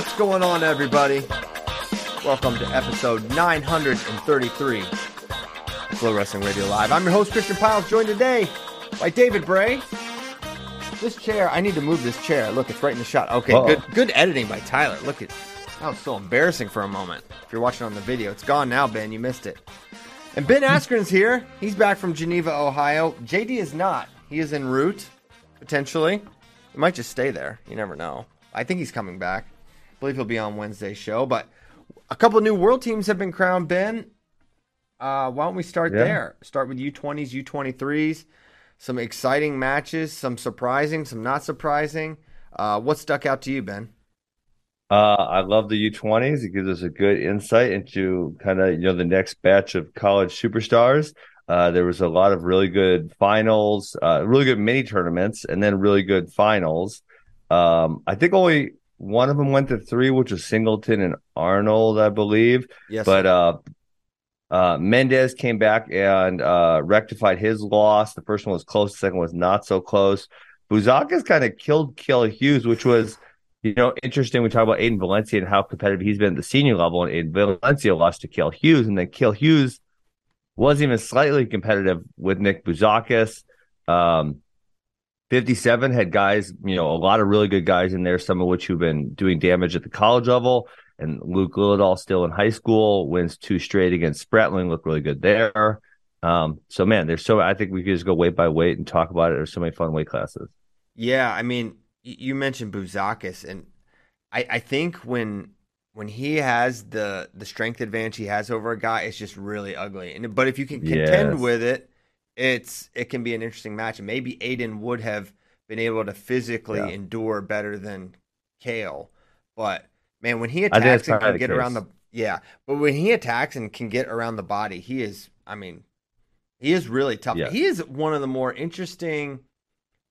What's going on, everybody? Welcome to episode 933 of FloWrestling Radio Live. I'm your host, Christian Pyles, joined today by David Bray. This chair, I need to move this chair. Look, it's right in the shot. Okay, Uh-oh. good good editing by Tyler. Look at that was so embarrassing for a moment. If you're watching on the video, it's gone now, Ben. You missed it. And Ben Askren's here. He's back from Geneva, Ohio. JD is not. He is en route, potentially. He might just stay there. You never know. I think he's coming back. Believe he'll be on Wednesday's show. But a couple of new world teams have been crowned, Ben. Uh, why don't we start Yeah. there? Start with U20s, U23s. Some exciting matches, some surprising, some not surprising. Uh, what stuck out to you, Ben? Uh, I love the U20s. It gives us a good insight into kind of, you know, the next batch of college superstars. Uh, there was a lot of really good finals, uh, really good mini tournaments, and then really good finals. Um, I think only one of them went to three, which was Singleton and Arnold, I believe. Yes, But uh, uh, Mendez came back and uh, rectified his loss. The first one was close, the second was not so close. Bouzakis kind of killed Kill Hughes, which was, you know, interesting. We talk about Aiden Valencia and how competitive he's been at the senior level, and Aiden Valencia lost to Kill Hughes, and then Kill Hughes wasn't even slightly competitive with Nick Bouzakis. Um, 57 had guys, you know, a lot of really good guys in there, some of which who've been doing damage at the college level. And Luke Lilledahl still in high school wins two straight against Spratley, look really good there. Um, so man, there's so I think we could just go weight by weight and talk about it. There's so many fun weight classes. Yeah, I mean, you mentioned Bouzakis, and I, I think when when he has the the strength advantage he has over a guy, it's just really ugly. And but if you can contend Yes. with it, it's it can be an interesting match. And maybe Aiden would have been able to physically Yeah. endure better than Kale. But man, when he attacks and can get around the yeah, but when he attacks and can get around the body, he is. I mean, he is really tough. Yeah. He is one of the more interesting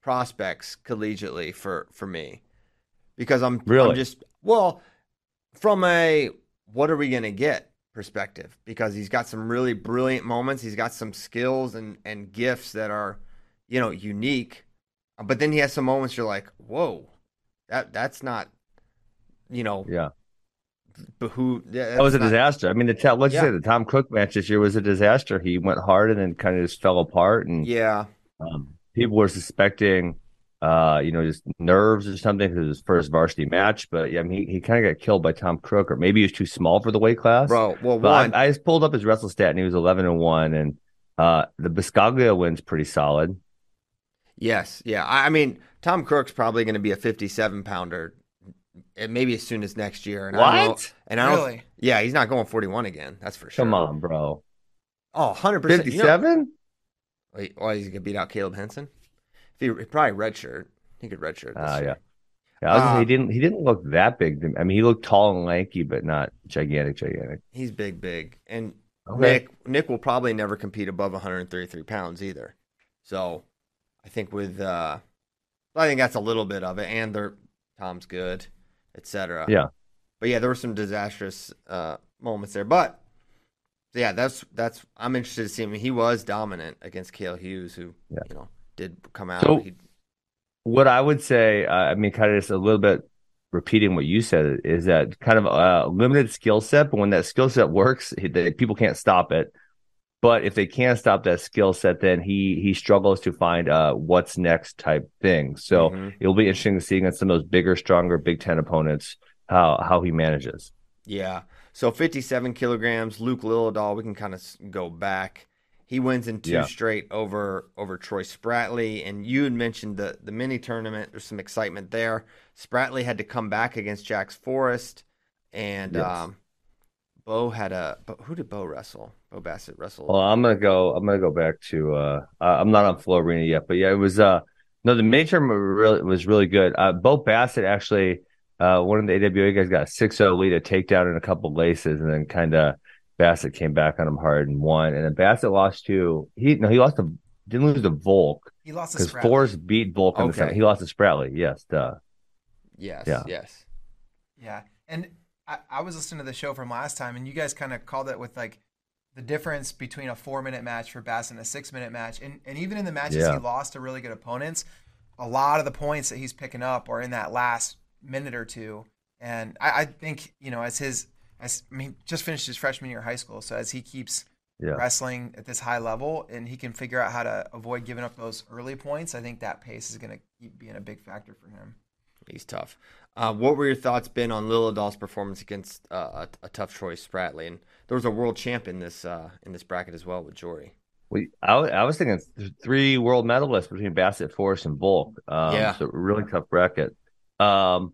prospects collegiately for for me because I'm Really? I'm just well from a what are we gonna get perspective because he's got some really brilliant moments. He's got some skills and and gifts that are you know unique, but then he has some moments you're like, whoa, that that's not you know Yeah. who That was a disaster. I mean, the let's Yeah. just say the Tom Crook match this year was a disaster. He went hard and then kind of just fell apart. And Yeah, Um, people were suspecting, uh, you know, just nerves or something because his first varsity match. But yeah, I mean, he, he kind of got killed by Tom Crook, or maybe he was too small for the weight class. bro. Well, But one, I, I just pulled up his wrestle stat, and he was eleven and one, and uh, the Biscaglia win's pretty solid. Yes, yeah. I, I mean, Tom Crook's probably going to be a 57 pounder, and maybe as soon as next year. And I don't What? and I don't. Really? Yeah, he's not going 41 again. That's for sure. Come on, bro. Oh, 100 percent. Fifty-seven? Wait, why he's gonna beat out Caleb Henson? If he probably redshirt, he could redshirt. This Ah, yeah. Yeah, I was gonna say, Uh, he didn't. He didn't look that big. I mean, he looked tall and lanky, but not gigantic, gigantic. he's big, big, and Okay. Nick Nick will probably never compete above 133 pounds either. So, I think with uh, I think that's a little bit of it, and they're Tom's good, etc. Yeah. but yeah, there were some disastrous uh, moments there. But yeah, that's that's I'm interested to see him. He was dominant against Kale Hughes, who Yeah. you know did come out. So- He- What I would say, uh, I mean, kind of just a little bit repeating what you said, is that kind of a limited skill set, but when that skill set works, he, they, people can't stop it. But if they can't stop that skill set, then he he struggles to find uh what's next type thing. So Mhm. it'll be interesting to see against some of those bigger, stronger Big Ten opponents how how he manages. Yeah. So 57 kilograms, Luke Lilledahl, we can kind of go back. He wins in two Yeah. straight over over Troy Spratley. And you had mentioned the, the mini tournament. There's some excitement there. Spratley had to come back against Jax Forrest. And Yes. um, Bo had a. Bo, who did Bo wrestle? Bo Bassett wrestle. Well, I'm gonna go. I'm gonna go back to. uh I'm not on FloArena yet, but yeah, it was. uh No, the main tournament really was really good. Uh Bo Bassett actually, uh one of the AWA guys got a 6-0 lead, a takedown, and a couple laces, and then kind of Bassett came back on him hard and won. And then Bassett lost to he no he lost to didn't lose to Volk He lost because Spratley. Forrest beat Volk in the Okay. second. He lost to Spratley. Yes, duh. yes. yeah. Yes. Yeah, and I, I was listening to the show from last time, and you guys kind of called it with like the difference between a four minute match for Bassett and a six minute match, and and even in the matches Yeah. he lost to really good opponents, a lot of the points that he's picking up are in that last minute or two. And I, I think you know, as his, as I mean, just finished his freshman year of high school, so as he keeps Yeah. wrestling at this high level and he can figure out how to avoid giving up those early points, I think that pace is going to keep being a big factor for him. He's tough. Uh, what were your thoughts been on Lil Lilledahl's performance against uh, a, a tough Troy Spratley? And there was a world champ in this uh, in this bracket as well with Jory. We, I, I was thinking three world medalists between Bassett, Forrest, and Volk. Um, Yeah. so really tough bracket. Um,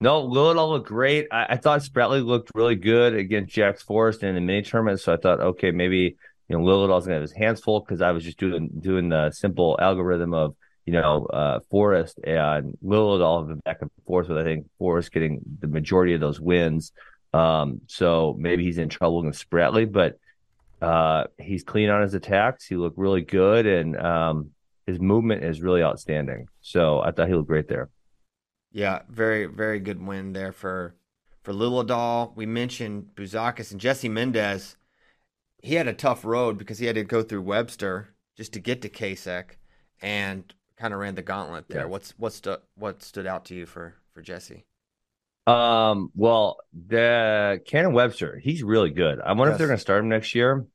no, Lilledahl looked great. I, I thought Spratley looked really good against Jax Forrest in the mini tournament. So I thought, okay, maybe you know Lilledahl's gonna have his hands full because I was just doing doing the simple algorithm of you know uh, Forrest and Lilledahl have been back and forth with I think Forrest getting the majority of those wins. Um, so maybe he's in trouble against Spratley, but uh, he's clean on his attacks. He looked really good, and um, his movement is really outstanding. So I thought he looked great there. Yeah, very very good win there for for Lilledahl. We mentioned Bouzakis and Jesse Mendez. He had a tough road because he had to go through Webster just to get to Kasak, and kind of ran the gauntlet there. Yeah. What's what stood what stood out to you for for Jesse? Um, well, the Kannon Webster, he's really good. I wonder if they're going to start him next year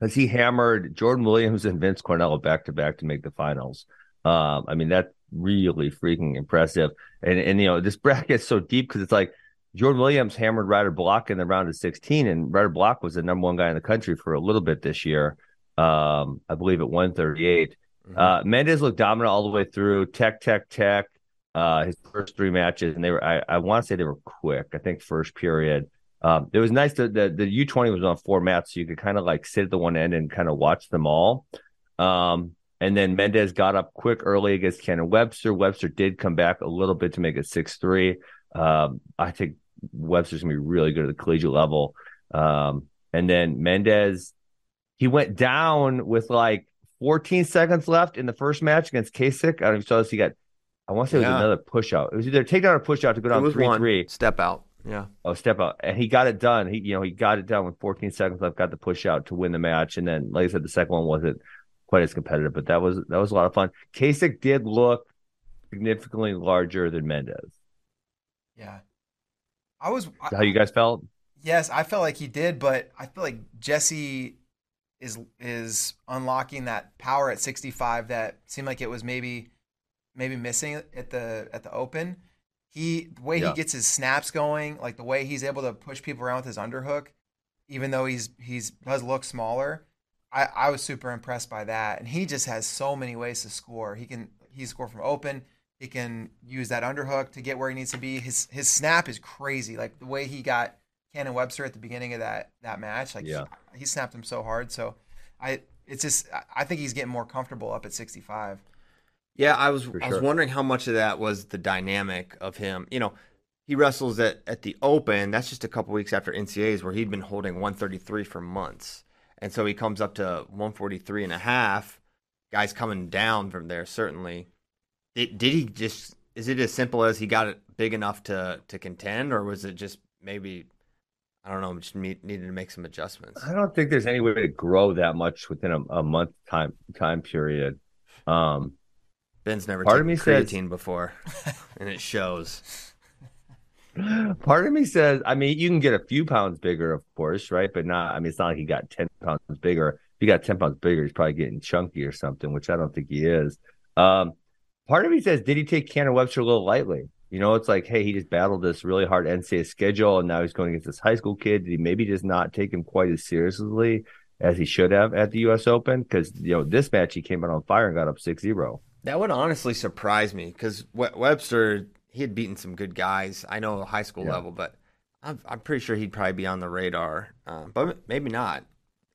because he hammered Jordan Williams and Vince Cornell back to back to make the finals. Um, I mean that's really freaking impressive. And and you know this bracket's so deep because it's like Jordan Williams hammered Ryder Block in the round of 16, and Ryder Block was the number one guy in the country for a little bit this year. Um, I believe at 138. Mhm. Uh, Mendez looked dominant all the way through. Tech, tech, tech. Uh, his first three matches, and they were. I, I want to say they were quick. I think first period. Um, it was nice that the the U twenty was on four mats, so you could kind of like sit at the one end and kind of watch them all. Um, and then Mendez got up quick early against Kannon Webster. Webster did come back a little bit to make it six three. Um, I think Webster's gonna be really good at the collegiate level. Um, and then Mendez, he went down with like 14 seconds left in the first match against Kasak. I don't know if you saw this. He got, I want to say it was another push out. It was either take down or push out to go down 3 one 3. step out. Yeah, Oh, step out. And he got it done. He, you know, he got it done with 14 seconds left, got the push out to win the match. And then, like I said, the second one wasn't quite as competitive, but that was, that was a lot of fun. Kasak did look significantly larger than Mendez. Yeah. I was. That How you guys felt? Yes, I felt like he did, but I feel like Jesse is is unlocking that power at 65 that seemed like it was maybe maybe missing at the at the open. He the way Yeah. he gets his snaps going, like the way he's able to push people around with his underhook, even though he's he's does look smaller. I, I was super impressed by that. And he just has so many ways to score. He can he score from open. He can use that underhook to get where he needs to be. His his snap is crazy. Like the way he got Kannon Webster at the beginning of that that match. Like Yeah. he, he snapped him so hard. So I it's just I- I think he's getting more comfortable up at 65. yeah. I was For I was wondering how much of that was the dynamic of him. You know, he wrestles at at the Open. That's just a couple weeks after NCAs where he'd been holding 133 for months, and so he comes up to 143 and a half. Guys coming down from there certainly. Did, did he just? Is it as simple as he got it big enough to to contend, or was it just maybe? I don't know. Just need, needed to make some adjustments. I don't think there's any way to grow that much within a, a month time time period. Um, Ben's never Part of taken me says- creatine before, and it shows. Part of me says, I mean, you can get a few pounds bigger, of course, right? But not, I mean, it's not like he got 10 pounds bigger. If he got 10 pounds bigger, he's probably getting chunky or something, which I don't think he is. Um, part of me says, did he take Kannon Webster a little lightly? You know, it's like, hey, he just battled this really hard NCAA schedule, and now he's going against this high school kid. Did he maybe just not take him quite as seriously as he should have at the U.S. Open? Because, you know, this match, he came out on fire and got up 6 0. That would honestly surprise me because Webster he had beaten some good guys. I know high school Yeah. level, but I'm I'm pretty sure he'd probably be on the radar. Uh, but maybe not.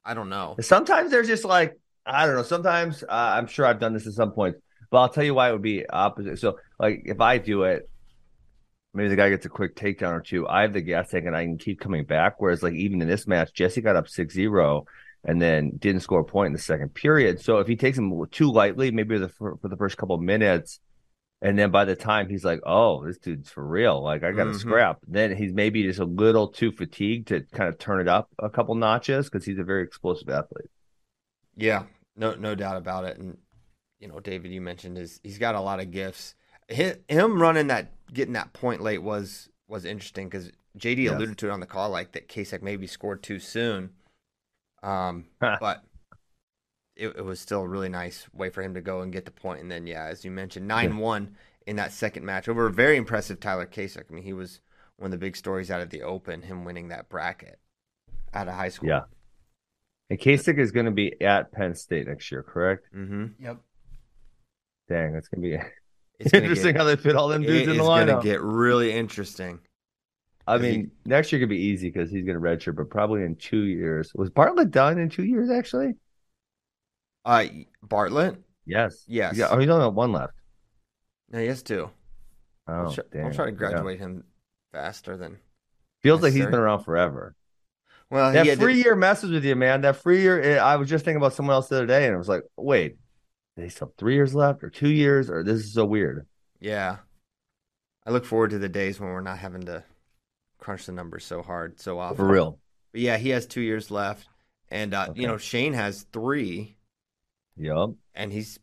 I don't know. Sometimes there's just like I don't know. Sometimes uh, I'm sure I've done this at some point, but I'll tell you why it would be opposite. So like if I do it, maybe the guy gets a quick takedown or two. I have the gas tank and I can keep coming back. Whereas like even in this match, Jesse got up 6-0 and then didn't score a point in the second period. So if he takes him too lightly, maybe the, for, for the first couple of minutes. And then by the time he's like, "Oh, this dude's for real," like I got to Mhm. scrap. Then he's maybe just a little too fatigued to kind of turn it up a couple notches because he's a very explosive athlete. Yeah, no no doubt about it. And you know, David, you mentioned is he's got a lot of gifts. Hi- Him running that getting that point late was was interesting because JD Yes. alluded to it on the call, like that Kasak maybe scored too soon. Um, but it, it was still a really nice way for him to go and get the point. And then, yeah, as you mentioned, nine one in that second match over a very impressive Tyler Kasak. I mean, he was one of the big stories out of the Open, him winning that bracket out of high school. Yeah. And Kasak is going to be at Penn State next year, correct? Mm-hmm. Yep. Dang, that's going to be It's interesting Get, how they fit all them dudes in the lineup is the going to get really interesting. I if he- mean, next year could be easy because he's going to redshirt, but probably in two years. Was Bartlett done in two years, actually? Uh, Bartlett? Yes. Yes. Yeah. Oh, he's only got one left. No, he has two. Oh, I'll, try, damn. I'll try to Yeah. graduate him faster than. Feels like he's been around forever. Well, That he had free year messes with you, man. That free year. eh, I was just thinking about someone else the other day, and I was like, wait, they still have three years left, or two years, or this is so weird. Yeah. I look forward to the days when we're not having to crunch the numbers so hard, so often. For real. But yeah, he has two years left, and uh, Okay. you know Shayne has three, Yep. and he's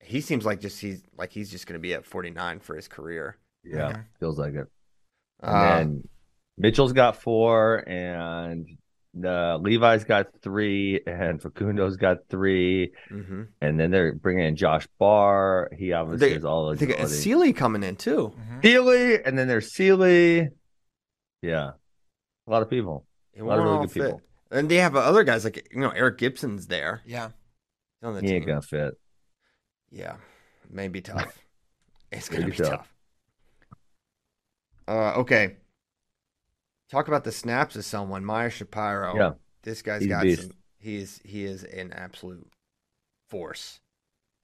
he seems like just he's like he's just going to be at forty nine for his career. Yeah. Mhm. Feels like it. And then Mitchell's got four, and uh, Levi's got three, and Facundo's got three, mhm. and then they're bringing in Josh Barr. He obviously They- has all I his think and Sealy coming in too. Mhm. Sealy, and then there's Sealy. Yeah, a lot of people. It A lot of really good fit. people. And they have other guys like you know Eric Gibson's there Yeah. On the He ain't team. gonna fit. Yeah, may be tough. It's gonna Maybe be tough. tough. Uh, okay. Talk about the snaps of someone, Meyer Shapiro. Yeah. this guy's He's got some. He is he is an absolute force.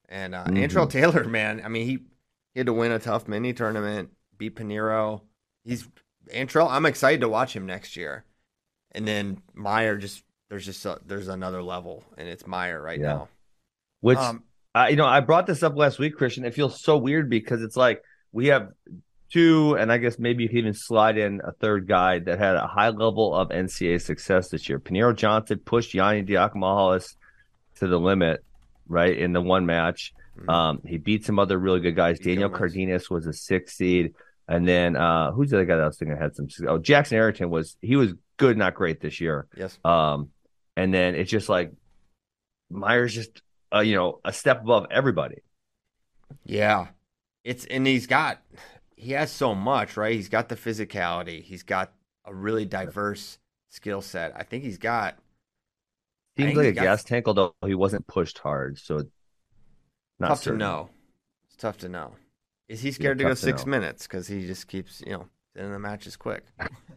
And uh, Mhm. Antrell Taylor, man, I mean he he had to win a tough mini tournament, beat Paniro. He's Antrell. I'm excited to watch him next year. And then Meyer just there's just a, there's another level, and it's Meyer right Yeah. now. Which Um, uh, you know, I brought this up last week, Christian. It feels so weird because it's like we have two, and I guess maybe you can even slide in a third guy that had a high level of NCAA success this year. Paniro Johnson pushed Yianni Diakomihalis to the limit, right, in the one match. Mhm. Um, he beat some other really good guys. Daniel Cardenas was a six seed. And then uh, who's the other guy that I was thinking had some? Oh, Jackson Arrington was he was good, not great this year. Yes. Um, and then it's just like Myers just uh, you know a step above everybody. Yeah. It's and he's got he has so much, right? He's got the physicality. He's got a really diverse skill set. I think he's got Seems like a got- gas tank, although he wasn't pushed hard, so not tough certain. to know. It's tough to know. Is he scared to go to six know. minutes because he just keeps you know in the matches quick?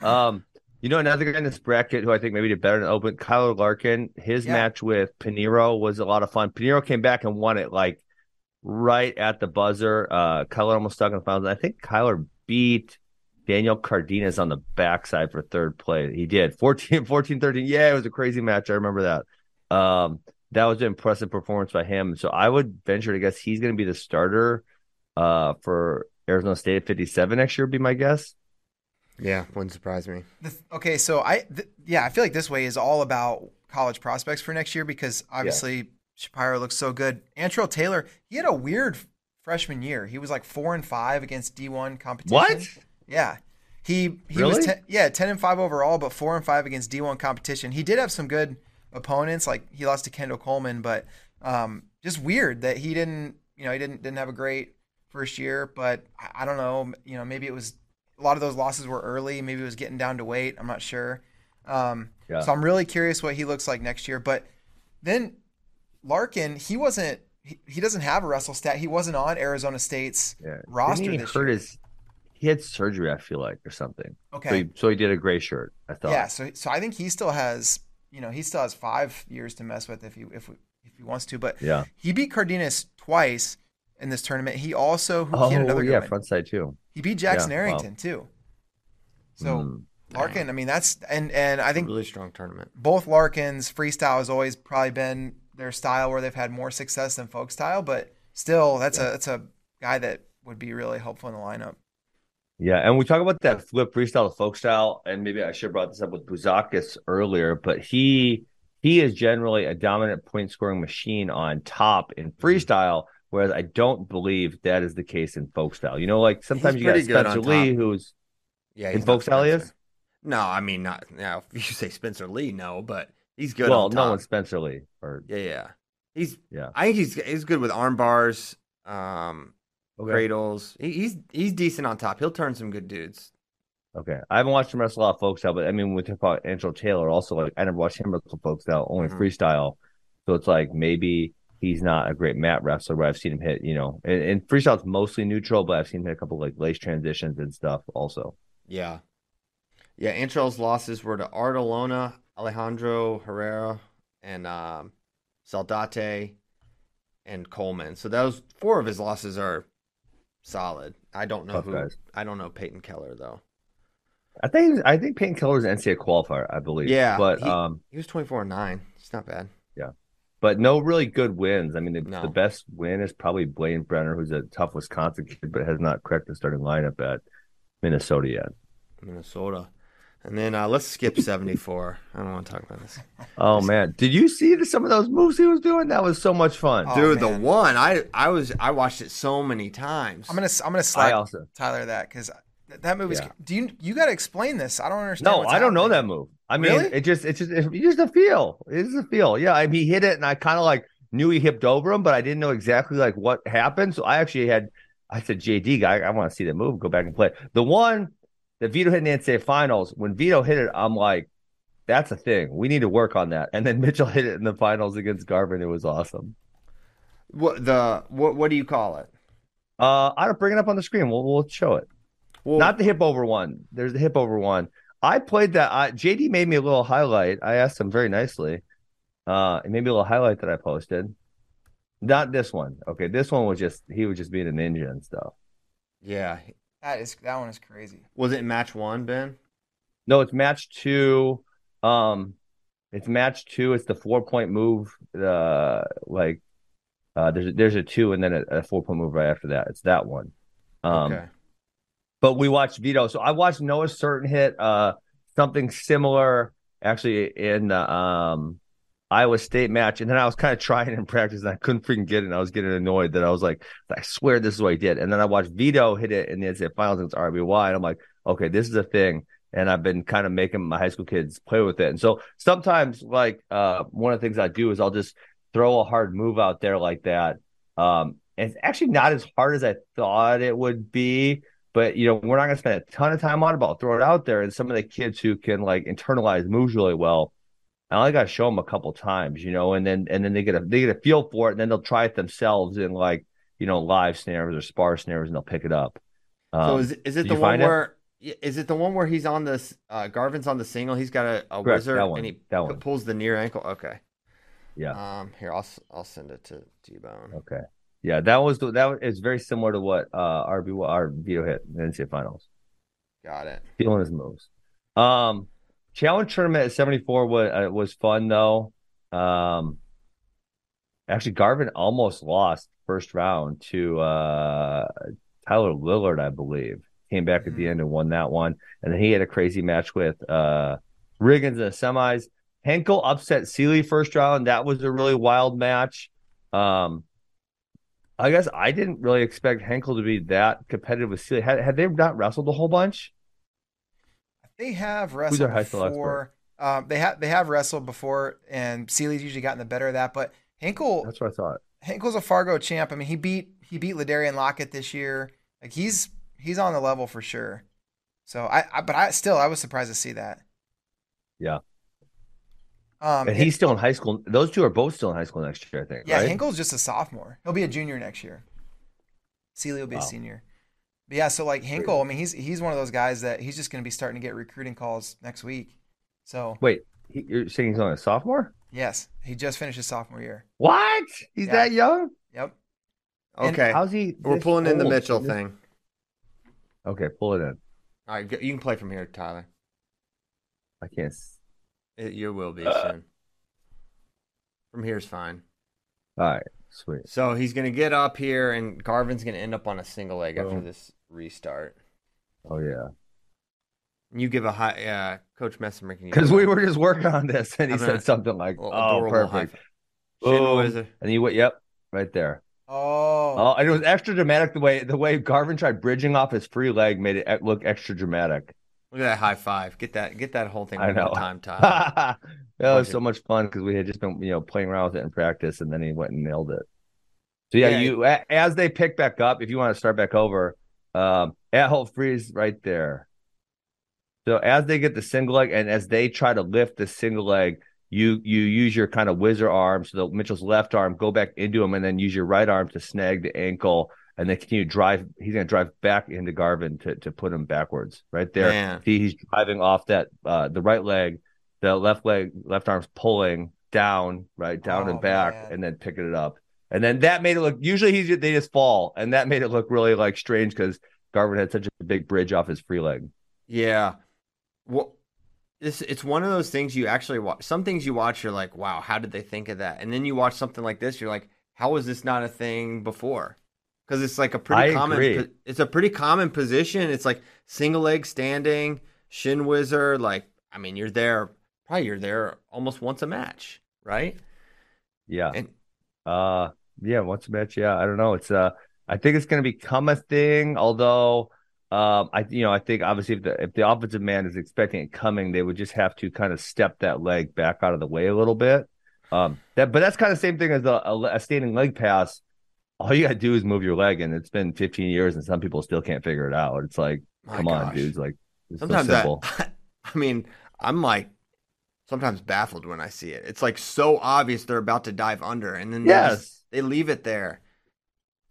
um, you know another guy in this bracket who I think maybe did better than open, Kyler Larkin. His Yeah. match with Paniro was a lot of fun. Paniro came back and won it like right at the buzzer. Uh, Kyler almost stuck in the finals. I think Kyler beat Daniel Cardenas on the backside for third place. He did 14, 14, 13. Yeah, it was a crazy match. I remember that. Um, that was an impressive performance by him. So I would venture to guess he's going to be the starter uh, for Arizona State at 57 next year, would be my guess. Yeah, wouldn't surprise me. The okay, so I th- yeah, I feel like this way is all about college prospects for next year because obviously Shapiro looks so good. Antrell Taylor, he had a weird freshman year. He was like four and five against D one competition. What? Yeah, he he Really? was ten, yeah ten and five overall, but four and five against D one competition. He did have some good opponents, like he lost to Kendall Coleman, but um, just weird that he didn't you know he didn't didn't have a great first year. But I, I don't know, you know maybe it was a lot of those losses were early. Maybe it was getting down to weight. I'm not sure. Um, Yeah. So I'm really curious what he looks like next year. But then Larkin, he wasn't. He, he doesn't have a wrestle stat. He wasn't on Arizona State's Yeah. roster Didn't he hurt year. his he had surgery, I feel like, or something. Okay. So he, so he did a gray shirt, I thought. Yeah, so so I think he still has you know he still has five years to mess with if he if if he wants to. But Yeah. he beat Cardenas twice in this tournament. He also who Oh, he had another yeah, front side too. He beat Jackson Yeah, wow. Arrington too. So Mm. Larkin, I mean that's and and I think Really strong tournament. both Larkins freestyle has always probably been their style where they've had more success than folk style, but still that's a that's a guy that would be really helpful in the lineup. Yeah, and we talk about that flip freestyle to folk style, and maybe I should have brought this up with Bouzakis earlier, but he he is generally a dominant point scoring machine on top in freestyle, whereas I don't believe that is the case in folk style. You know, like sometimes He's you got Spencer Lee, who's Yeah, in he's not Folks Elias? Spencer. No, I mean not now. If you say Spencer Lee, no, but he's good. Well, on no one's Spencer Lee or Yeah, yeah. He's. Yeah. I think he's he's good with arm bars, um, okay. cradles. He, he's he's decent on top. He'll turn some good dudes. Okay, I haven't watched him wrestle a lot of folks out, but I mean, we talk about Angelo Taylor, also like I never watched him wrestle folks out, only Mhm. freestyle. So it's like maybe he's not a great mat wrestler, but I've seen him hit, you know, and, and freestyle's mostly neutral, but I've seen him hit a couple like lace transitions and stuff also. Yeah. Yeah, Antrell's losses were to Artelona, Alejandro Herrera, and um, Saldate and Coleman. So those four of his losses are solid. I don't know Tough who. guys. I don't know Peyton Keller though. I think I think Peyton Keller's an NCAA qualifier, I believe. Yeah, but he- um, He was twenty four and nine. It's not bad. But no really good wins. I mean, the, No. the best win is probably Blaine Brenner, who's a tough Wisconsin kid, but has not cracked the starting lineup at Minnesota yet. Minnesota. And then uh, let's skip seventy four. I don't want to talk about this. Oh man, did you see the, some of those moves he was doing? That was so much fun. Oh, Dude, the one I I was I watched it so many times. I'm gonna I'm gonna I slap also Tyler that because that movie's. Yeah. Do you you got to explain this? I don't understand. no, what's I don't know that move. I mean, Really? it just it's just it's just a feel. It's a feel. Yeah, I mean, he hit it, and I kind of like knew he hipped over him, but I didn't know exactly like what happened. So I actually had I said, JD guy, I want to see the move. Go back and play the one that Vito hit in the NCAA finals. When Vito hit it, I'm like, that's a thing. We need to work on that. And then Mitchell hit it in the finals against Garvin. It was awesome. what the what what do you call it? Uh, I don't bring it up on the screen. We'll we'll show it. Well, Not the hip over one. There's the hip over one. I played that. I, JD made me a little highlight. I asked him very nicely. Uh, it made me a little highlight that I posted. Not this one. Okay, this one was just he was just being a ninja and stuff. yeah. That is that one is crazy. Was it match one, Ben? No, it's match two. Um, it's match two. It's the four point move. Uh, like, uh, there's there's a two and then a, a four point move right after that. It's that one. Um, okay. But we watched Vito. So I watched Noah Certain hit uh something similar actually in the um Iowa State match, and then I was kind of trying in practice, and I couldn't freaking get it. And I was getting annoyed that I was like, I swear this is what he did. And then I watched Vito hit it in the NCAA finals against RBY, and I'm like, okay, this is a thing. And I've been kind of making my high school kids play with it. And so sometimes, like, uh, one of the things I do is I'll just throw a hard move out there like that. Um, and it's actually not as hard as I thought it would be but you know we're not going to spend a ton of time on it but I'll throw it out there and some of the kids who can like internalize moves really well I only got to show them a couple times you know and then and then they get a they get a feel for it and then they'll try it themselves in like you know live snares or spar snares and they'll pick it up um, so is, is it the one it? where it the one where he's on this uh Garvin's on the single, he's got a, a Correct, wizard that one, and he pulls the near ankle. Okay. yeah Um here I'll I'll send it to T Bone. okay yeah that was the, that is very similar to what uh RB our Vito hit in the NCAA finals Got it. feeling his moves. Um, challenge tournament at 74 was uh, was fun though. Um, actually, Garvin almost lost first round to uh Tyler Lillard, I believe. Came back at the Mhm. end and won that one, and then he had a crazy match with uh Riggins in the semis. Henkel upset Sealy first round. That was a really wild match. Um, I guess I didn't really expect Henkel to be that competitive with Sealy. Had, had they not wrestled a whole bunch? They have wrestled before. Um, they have they have wrestled before, and Sealy's usually gotten the better of that. But Henkel That's what I thought. Henkel's a Fargo champ. I mean, he beat he beat Ladarian Lockett this year. Like he's he's on the level for sure. So I, I but I still I was surprised to see that. Yeah. Um, and he's still in high school. Those two are both still in high school next year, I think. yeah, right? Henkel's just a sophomore. He'll be a junior next year. Sealy will be a senior. But yeah, so like Hinkle, I mean, he's he's one of those guys that he's just going to be starting to get recruiting calls next week. So Wait, he, you're saying he's only a sophomore? yes, he just finished his sophomore year. What? He's Yeah. that young? Yep. And Okay. How's he? We're this pulling in the? Mitchell This- thing. Okay, pull it in. All right, you can play from here, Tyler. I can't. It, you will be Uh. soon. From here's fine. All right, sweet. So he's gonna get up here, and Garvin's gonna end up on a single leg after this restart. Oh yeah, And you give a high, uh, Coach you because we were just working on this, and he a said something like, "Oh, perfect." Oh, Shin Boom. And he went, "Yep, right there." Oh, Oh, and it was extra dramatic the way the way Garvin tried bridging off his free leg made it look extra dramatic. Look at that high five. Get that get that whole thing I one know. time, that was so much fun because we had just been, you know, playing around with it in practice, and then he went and nailed it. So yeah, Yeah. you as they pick back up, if you want to start back over, um, at hold freeze right there. So as they get the single leg, and as they try to lift the single leg, you you use your kind of whizzer arm, so the Mitchell's left arm go back into him, and then use your right arm to snag the ankle, and then continue to drive. He's going to drive back into Garvin to to put him backwards right there. Man. See, he's driving off that uh the right leg, the left leg, left arm's pulling down, right down Oh, and back, man. and then picking it up. And then that made it look. Usually he's they just fall, and that made it look really like strange because Garvin had such a big bridge off his free leg. Yeah. Well, it's it's one of those things you actually watch. Some things you watch, you're like, wow, how did they think of that? And then you watch something like this, you're like, how was this not a thing before? Because it's like a pretty I common. agree. It's a pretty common position. It's like single leg standing, shin wizard. Like, I mean, you're there. Probably you're there almost once a match, right? Yeah. And Uh yeah, once a match, yeah. I don't know. It's uh I think it's gonna become a thing, although um I you know, I think obviously if the if the offensive man is expecting it coming, they would just have to kind of step that leg back out of the way a little bit. Um that but that's kind of the same thing as a, a, a standing leg pass. All you gotta do is move your leg, and it's been 15 years, and some people still can't figure it out. It's like, my come on, dudes, like it's Sometimes so simple. I, I mean, I'm like sometimes baffled when I see it. It's like so obvious they're about to dive under, and then they yes, just- they leave it there.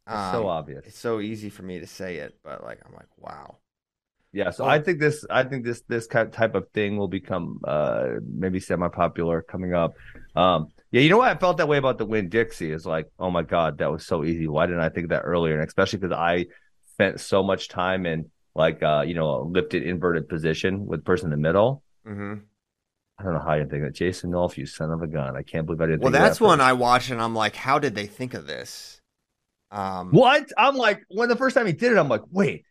it's so Um, obvious. It's so easy for me to say it, but like I'm like, wow. Yeah, so I think this I think this this type of thing will become uh maybe semi popular coming up. Um yeah, you know what I felt that way about the win Dixie is like, oh my god, that was so easy. Why didn't I think of that earlier? And especially because I spent so much time in like uh you know a lifted inverted position with the person in the middle. Mm-hmm. I don't know how you think that. Jason Nolf, you son of a gun. I can't believe I didn't Well, that's that one. I watched, and I'm like, how did they think of this? Um, What? I'm like, when the first time he did it, I'm like, wait,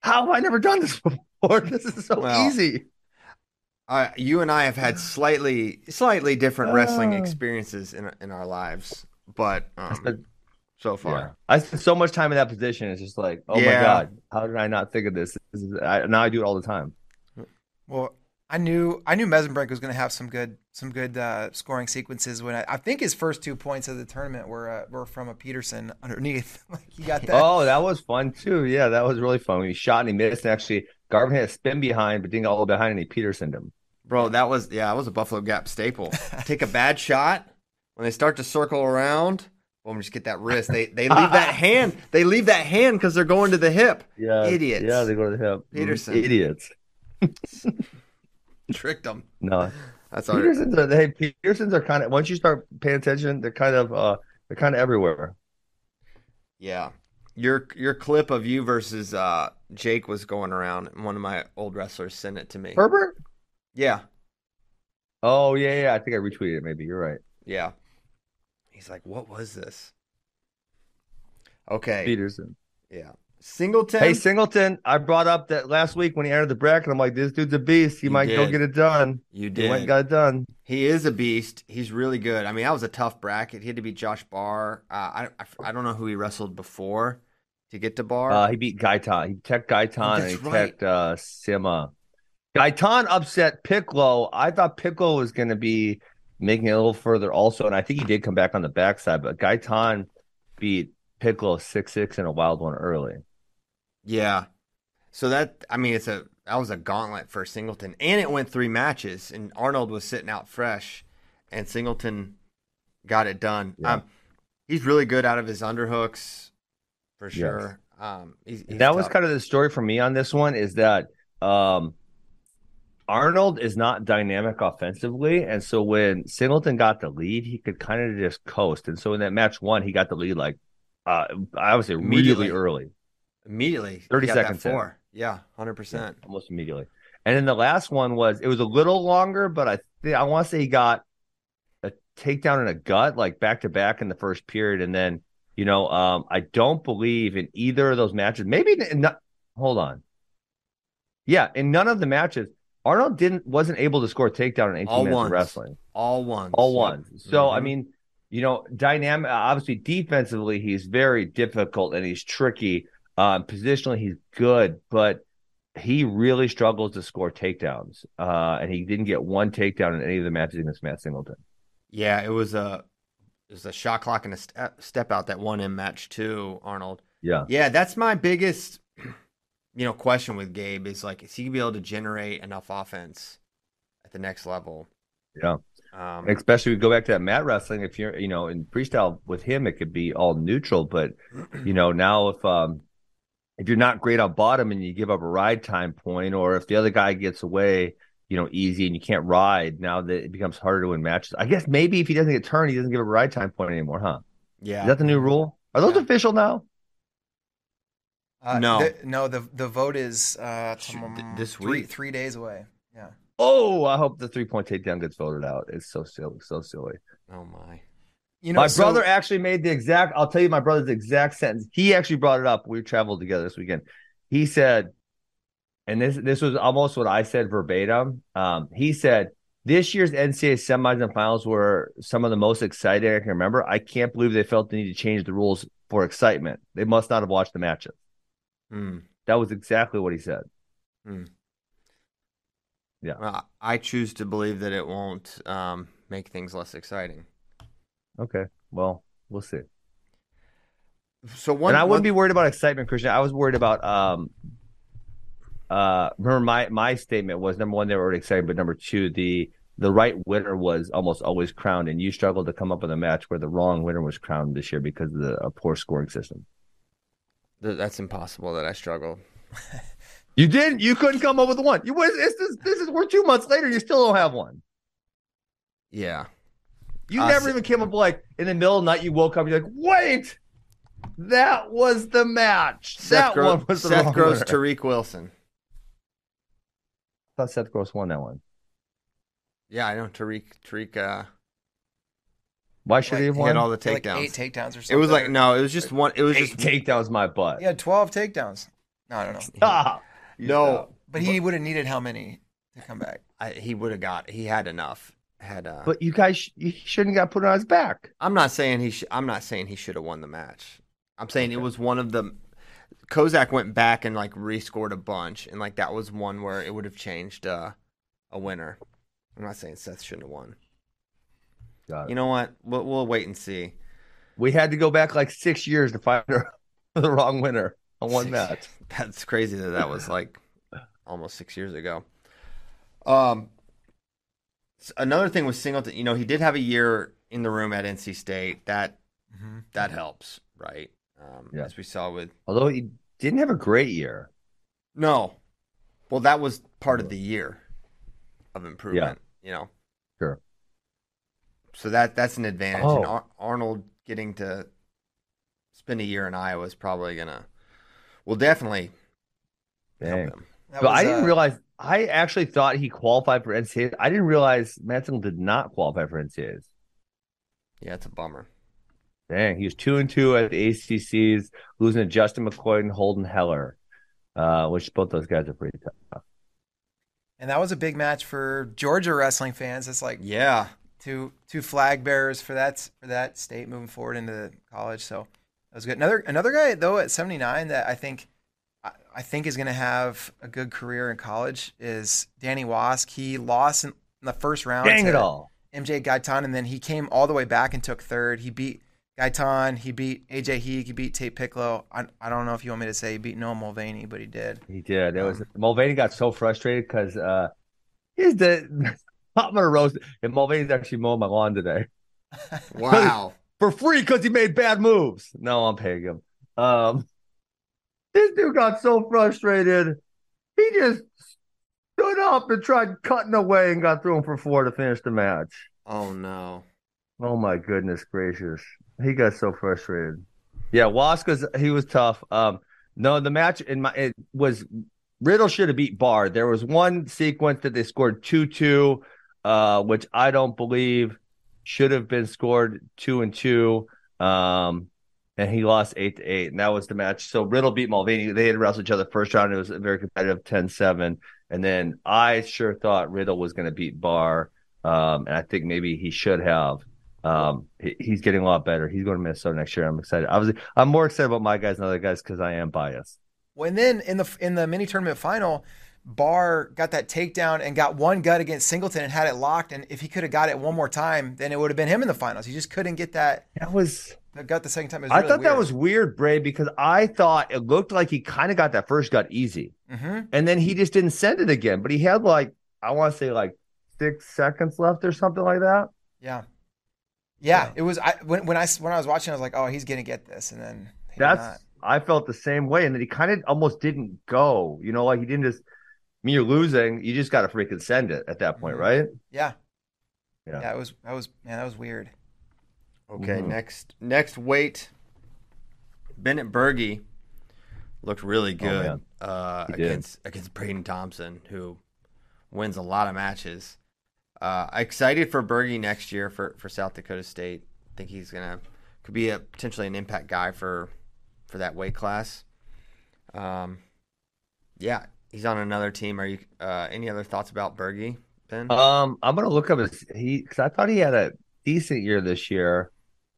how have I never done this before? This is so Well, easy. I, you and I have had slightly, slightly different wrestling Oh. experiences in in our lives, but um, so Yeah. far, I spent so much time in that position. It's just like, oh Yeah. my god, how did I not think of this? this is, I, now I do it all the time. Well, I knew I knew Mesenbrink was going to have some good some good uh, scoring sequences when I, I think his first two points of the tournament were uh, were from a Peterson underneath. like he got that. Oh, that was fun too. Yeah, that was really fun. He shot and he missed, and actually Garvin had a spin behind, but didn't get all the way behind, and he Petersoned him. Bro, that was yeah, that was a Buffalo Gap staple. Take a bad shot when they start to circle around. Boom, just get that wrist. They they leave that hand. They leave that hand because they're going to the hip. Yeah, Idiots. Yeah, they go to the hip. Peterson. idiots. Tricked them. No, That's all. Petersons are hey Petersons are kind of once you start paying attention, they're kind of uh they're kind of everywhere. Yeah. Your your clip of you versus uh, Jake was going around, and one of my old wrestlers sent it to me. Herbert? Yeah, Oh yeah, yeah. I think I retweeted it. Maybe you're right. yeah. He's like, "What was this?" Okay, Peterson. yeah. Singleton. Hey Singleton, I brought up that last week when he entered the bracket. I'm like, this dude's a beast. He You might go get it done. you He did. went and got it done. He is a beast. He's really good. I mean, that was a tough bracket. He had to beat Josh Barr. Uh, I, I I don't know who he wrestled before to get to Barr. Uh, he beat Gaitan. He tech Gaitan and he right. teched uh, Sima. Gaitan upset Piccolo. I thought Piccolo was going to be making it a little further also, and I think he did come back on the backside. But Gaitan beat Piccolo six six in a wild one early. Yeah. So that I mean it's a that was a gauntlet for Singleton. And it went three matches and Arnold was sitting out fresh and Singleton got it done. Yeah. Um he's really good out of his underhooks for sure. Um he's, he's that was kind of the story for me on this one is that um, Arnold is not dynamic offensively, and so when Singleton got the lead, he could kind of just coast. And so in that match one, he got the lead like uh, I would say Immediately. early, immediately 30 he got that seconds in. four. Yeah, hundred percent. almost immediately. And then the last one was it was a little longer, but I think I want to say he got a takedown and a gut like back to back in the first period, and then you know um, I don't believe in either of those matches. Maybe not, hold on, yeah, in none of the matches Arnold didn't wasn't able to score a takedown in 18 All minutes ones. of wrestling, All one. all ones. So I Mhm. mean, you know, dynamic. Obviously, defensively he's very difficult and he's tricky. Um, positionally he's good, but he really struggles to score takedowns, uh, and he didn't get one takedown in any of the matches against Matt Singleton. Yeah, it was a it was a shot clock and a step, step out that won him match two, Arnold. Yeah, Yeah, that's my biggest you know question with Gabe is like is he gonna be able to generate enough offense at the next level? yeah. Um, Especially we go back to that mat wrestling. If you're, you know, in freestyle with him, it could be all neutral. But you know, now if um if you're not great on bottom and you give up a ride time point, or if the other guy gets away, you know, easy and you can't ride, now that it becomes harder to win matches. I guess maybe if he doesn't get turned, he doesn't give up a ride time point anymore, huh? yeah, Is that the new rule? Are those Yeah. official now? Uh, No. the, no. The the vote is uh, Sh- tom- th- this three week. three days away. Yeah. Oh, I hope the three point takedown gets voted out. It's so silly, so silly. oh my. You know, my so- brother actually made the exact. I'll tell you my brother's exact sentence. He actually brought it up. We traveled together this weekend. He said, and this this was almost what I said verbatim. Um, he said this year's NCAA semis and finals were some of the most exciting I can remember. I can't believe they felt the need to change the rules for excitement. They must not have watched the matches. Hmm. That was exactly what he said. Well, I choose to believe that it won't um, make things less exciting. Okay, well, we'll see. So one, and I wouldn't be worried about excitement, Christian. I was worried about um uh remember my my statement was number one, they were already excited, but number two, the the right winner was almost always crowned, and you struggled to come up with a match where the wrong winner was crowned this year because of the a poor scoring system. Th- that's impossible that I struggle. You didn't. You couldn't come up with one. You was this is this is we're two months later. You still don't have one. Yeah. You Uh, never s- even came up like in the middle of the night. You woke up. You're like, wait, that was the match. Seth, that Gro- one was the Seth wrong Gross. Tariq Wilson. I thought Seth Gross won that one. Yeah, I know Tariq. Tariq. Uh, Why should Like, he have he won? had all the like takedowns. eight takedowns or something. it was like no, it was just one. It was Eight just takedowns, my butt. He had twelve takedowns. No, I don't know. Ah, you No. stop. But he would have needed how many to come back? I, he would have got. He had enough. Had. Uh, But you guys, sh- you shouldn't got put on his back. I'm not saying he. Sh- I'm not saying he should have won the match. I'm saying it was one of the. Kozak went back and like rescored a bunch, and like that was one where it would have changed uh, a winner. I'm not saying Seth shouldn't have won. Got it. You know what? We'll, we'll wait and see. we had to go back like six years to find the wrong winner on one Six- match. That's crazy that that was like almost six years ago. Um, another thing with Singleton, you know, he did have a year in the room at NC State. That Mm-hmm. that helps, right? Um, Yeah. As we saw with Although he didn't have a great year. no, well, that was part of the year of improvement. Yeah. You know, Sure. So that that's an advantage. Oh. And Ar- Arnold getting to spend a year in Iowa is probably gonna, will definitely Dang. help him. That But I didn't uh, realize. I actually thought he qualified for NCAAs. I didn't realize Manson did not qualify for NCAAs. Yeah, it's a bummer. Dang, he was two and two at the ACCs, losing to Justin McCoy and Holden Heller, uh, which both those guys are pretty tough. And that was a big match for Georgia wrestling fans. It's like Yeah. Two two flag bearers for that for that state moving forward into college. So that was good. Another another guy though at 79 that I think I, I think is going to have a good career in college is Danny Wask. He lost in the first round. Dang to it all! MJ Gaitan, and then he came all the way back and took third. He beat Gaitan. He beat AJ Heek. He beat Tate Piccolo. I, I don't know if you want me to say he beat Noah Mulvaney, but he did. He did. It was Um, Mulvaney got so frustrated because uh, he's the I'm gonna roast. And Mulvaney's actually mowing my lawn today Wow. for free because he made bad moves. No, I'm paying him. Um, this dude got so frustrated, he just stood up and tried cutting away and got through him for four to finish the match. oh no. Oh my goodness gracious. He got so frustrated. Yeah, Waska's he was tough. Um no, the match in my it was Riddle should have beat Barr. There was one sequence that they scored 2-2 uh which I don't believe should have been scored 2 and 2. Um and he lost 8 to 8 and that was the match. So Riddle beat Mulvaney. They had wrestled each other first round. It was a very competitive 10-7 and then I sure thought Riddle was going to beat Barr. Um and I think maybe he should have. Um, he, he's getting a lot better. He's going to Minnesota next year. I'm excited. I was, I'm more excited about my guys than other guys because I am biased. Well, and then in the in the mini tournament final, Barr got that takedown and got one gut against Singleton and had it locked. And if he could have got it one more time, then it would have been him in the finals. He just couldn't get that. That was. The gut the second time. I really thought that was weird, Bray, because I thought it looked like he kind of got that first gut easy, Mhm. and then he just didn't send it again. But he had like I want to say like six seconds left or something like that. Yeah. Yeah, Yeah. it was. I when when I when I was watching, I was like, "Oh, he's gonna get this," and then That's. I felt the same way, and then he kind of almost didn't go. You know, like he didn't just. I mean, you're losing. You just got to freaking send it at that point, Mhm. right? Yeah. Yeah. yeah, was. That was man. That was weird. Okay, Mhm. next next weight. Bennett Berge looked really Oh, good man. uh, He did. against against Braden Thompson, who wins a lot of matches. Uh, excited for Berge next year for, for South Dakota State. I think he's gonna could be a potentially an impact guy for for that weight class. Um, yeah, he's on another team. Are you uh, any other thoughts about Berge, Ben? Um, I'm gonna look up his he because I thought he had a decent year this year.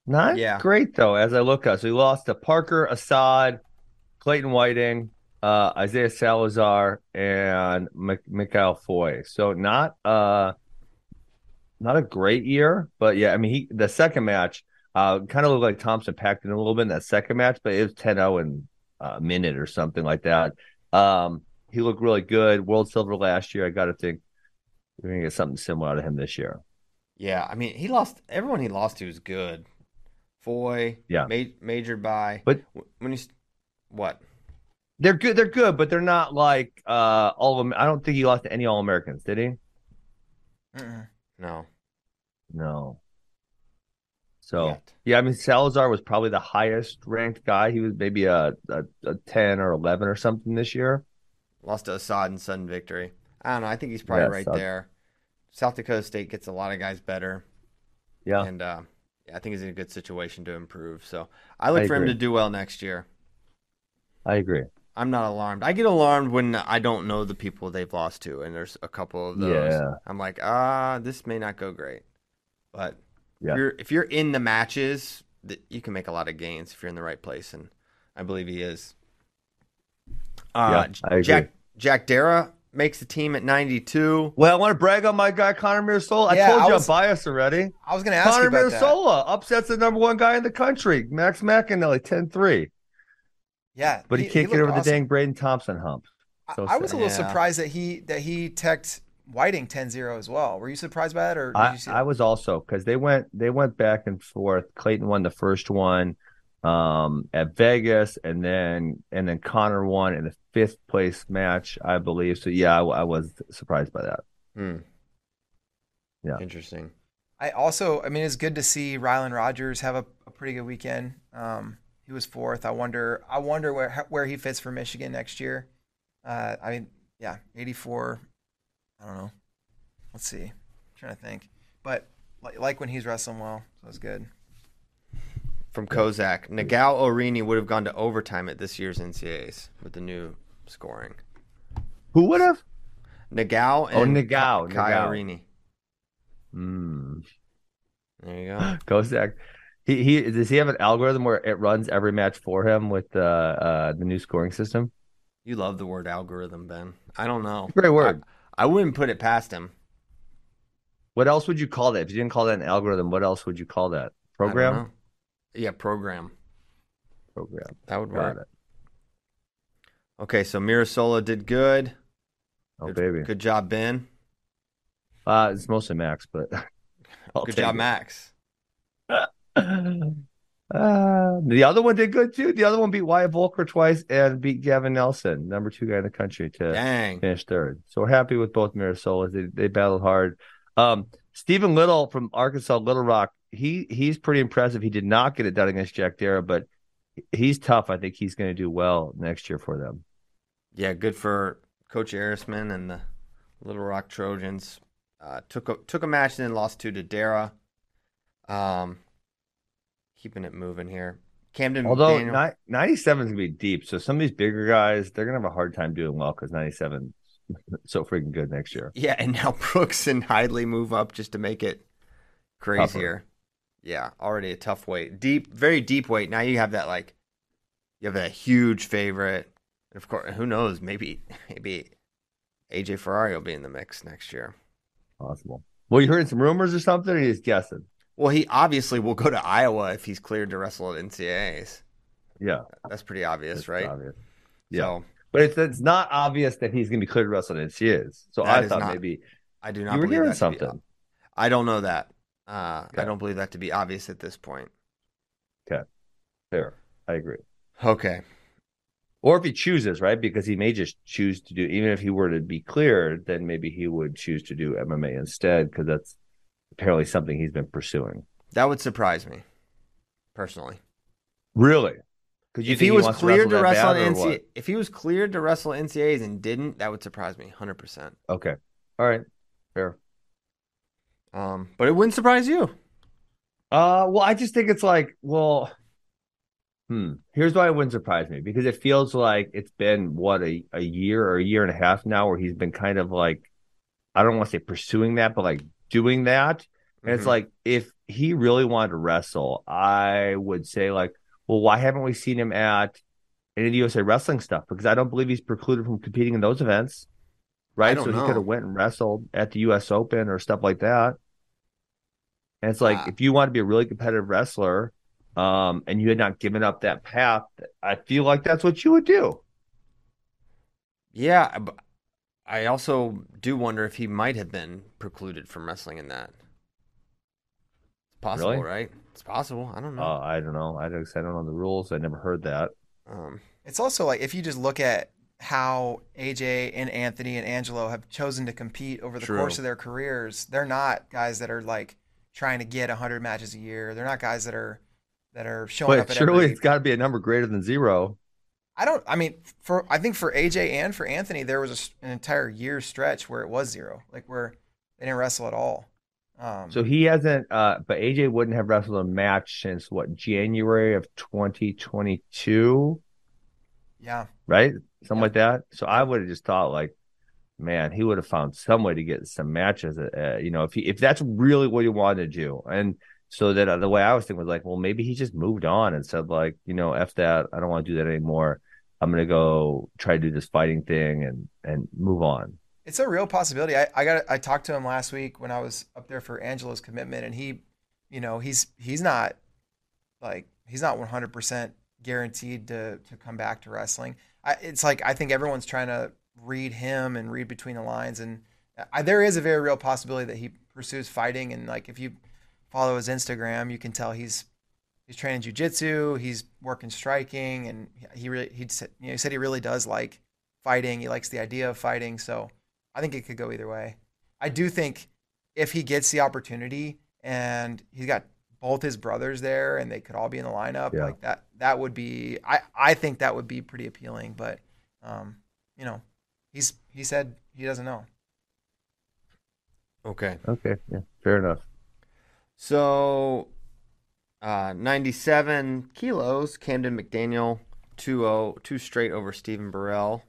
Not Yeah. great though, as I look up. So he lost to Parker Assad, Clayton Whiting, uh, Isaiah Salazar, and M- Mikhail Foy. So not uh not a great year, but yeah, I mean he the second match uh kind of looked like Thompson packed in a little bit in that second match, but it was 10-0 in a minute or something like that. Um, he looked really good. World silver last year. I got to think we're gonna get something similar out of him this year. Yeah, I mean, he lost. Everyone he lost to was good. Foy, Yeah. ma- majored by. But- when he's what? They're good. They're good, but they're not like uh all of them. I don't think he lost to any All Americans, did he? No. No. So yet. yeah, I mean Salazar was probably the highest ranked guy. He was maybe a, a, a ten or eleven or something this year. Lost to Assad in sudden victory. I don't know. I think he's probably Yeah, right South- there. South Dakota State gets a lot of guys better, Yeah, and uh, yeah, I think he's in a good situation to improve. So I look I for him to do well next year. I agree. I'm not alarmed. I get alarmed when I don't know the people they've lost to, and there's a couple of those. Yeah. I'm like, ah, this may not go great. But Yeah. if you're if you're in the matches, you can make a lot of gains if you're in the right place, and I believe he is. Uh, Yeah, I agree. Jack Jack Dara makes the team at 92. Well, I want to brag on my guy Connor Mirasola. I Yeah, told I you was- I'm biased already. I was gonna ask Connor you about that. Mirasola upsets the number one guy in the country, Max McEnelly, 10-3. Yeah, But he, can't get looked over the dang Braden Thompson hump. I- so I was a little sad. surprised that he that he teched Whiting 10-0 as well. Were you surprised by that, or did I, you see? I was also because they went they went back and forth. Clayton won the first one um, at Vegas, and then and then Connor won in the fifth place match, I believe. So yeah, I, I was surprised by that. Hmm. Yeah. Interesting. I also, I mean, it's good to see Rylan Rogers have a, a pretty good weekend. Um, he was fourth. I wonder, I wonder where where he fits for Michigan next year. Uh, I mean, yeah, 84. I don't know. Let's see. I'm trying to think, but like, like when he's wrestling well, so it's good. From Kasak, Nagao Orini would have gone to overtime at this year's NCAAs with the new scoring. Who would have? Nagao Oh, and Nagao, Kai Nagao. Orini. Mm. There you go. Kasak. He he does he have an algorithm where it runs every match for him with uh, uh the new scoring system? You love the word algorithm, Ben. I don't know. Great word. I, I wouldn't put it past him. What else would you call that? If you didn't call that an algorithm, what else would you call that? Program. Yeah, program. Program. That would Got work. it. Okay, so Mirasola did good. Oh good, baby. Good job, Ben. Uh, it's mostly Max, but I'll good job, it. Max. Uh, the other one did good too. The other one beat Wyatt Volker twice and beat Gavin Nelson, number two guy in the country, to Dang. finish third. So we're happy with both Mirasolas. They they battled hard. Um, Stephen Little from Arkansas Little Rock, he he's pretty impressive. He did not get it done against Jack Dara, but he's tough. I think he's going to do well next year for them. Yeah, good for Coach Erisman and the Little Rock Trojans. Uh, took a, took a match and then lost two to Dara. Um, keeping it moving here. Camden. Although Daniel- ni- 97 is going to be deep, so some of these bigger guys they're going to have a hard time doing well because 97 so freaking good next year. yeah, and now Brooks and Hidlay move up just to make it crazier. Yeah, already a tough weight, deep, very deep weight. Now you have that like, you have that huge favorite, And of course, who knows? Maybe maybe AJ Ferrari will be in the mix next year. Possible. Well, you heard some rumors or something, or you just guessing? Well, he obviously will go to Iowa if he's cleared to wrestle at NCAAs. Yeah, That's pretty obvious, it's right? obvious. Yeah, So but it's it's not obvious that he's going to be cleared to wrestle in NCAAs. So I thought not- maybe I do not you were hearing be- something. I don't know that. Uh, I don't believe that to be obvious at this point. Okay. Fair, I agree. Okay. Or if he chooses, right? Because he may just choose to do, even if he were to be cleared, then maybe he would choose to do MMA instead, because that's apparently something he's been pursuing. That would surprise me, personally. Really? Because if he was cleared to wrestle or what? NCAA, if he was cleared to wrestle NCAAs and didn't, that would surprise me, hundred percent. Okay. All right. Fair. Um, but it wouldn't surprise you. Uh, well, I just think it's like, well, hmm. Here's why it wouldn't surprise me because it feels like it's been what a, a year or a year and a half now where he's been kind of like, I don't want to say pursuing that, but like doing that. And it's Mhm. like if he really wanted to wrestle, I would say like, well, why haven't we seen him at any of the USA wrestling stuff? Because I don't believe he's precluded from competing in those events, right? so he could have went and wrestled at the U.S. Open or stuff like that. And it's like Ah. if you want to be a really competitive wrestler, um, and you had not given up that path, I feel like that's what you would do. Yeah, I also do wonder if he might have been precluded from wrestling in that. It's possible, Really? right? It's possible. I don't know. Uh, I don't know. I don't, I don't know the rules. I never heard that. um, It's also like if you just look at how AJ and Anthony and Angelo have chosen to compete over the True. course of their careers, they're not guys that are like trying to get 100 matches a year. They're not guys that are that are showing up But at surely it's got to be a number greater than zero. I don't. I mean, for I think for AJ and for Anthony, there was a an entire year stretch where it was zero, like where they didn't wrestle at all. Um, So he hasn't, uh, but AJ wouldn't have wrestled a match since what, January of 2022, yeah, right? Something Yeah. like that. So I would have just thought, like, man, he would have found some way to get some matches. Uh, you know, if he, if that's really what he wanted to do. And so that uh, the way I was thinking was like, well, maybe he just moved on and said, like, you know, F that. I don't want to do that anymore. I'm to go try to do this fighting thing and, and move on. it's a real possibility. I, I got I talked to him last week when I was up there for Angelo's commitment, and he, you know, he's he's not like he's not 100 percent guaranteed to to come back to wrestling. I, it's like I think everyone's trying to read him and read between the lines, and I, there is a very real possibility that he pursues fighting. And like if you follow his Instagram, you can tell he's he's training jujitsu, he's working striking, and he really he said you know he said he really does like fighting. He likes the idea of fighting, so I think it could go either way. I do think if he gets the opportunity and he's got both his brothers there and they could all be in the lineup, Yeah. like that that would be I I think that would be pretty appealing, but um you know, he's he said he doesn't know. okay. Okay. Yeah. Fair enough. So, uh, 97 kilos, Camden McDaniel, 2 two straight over Stephen Burrell.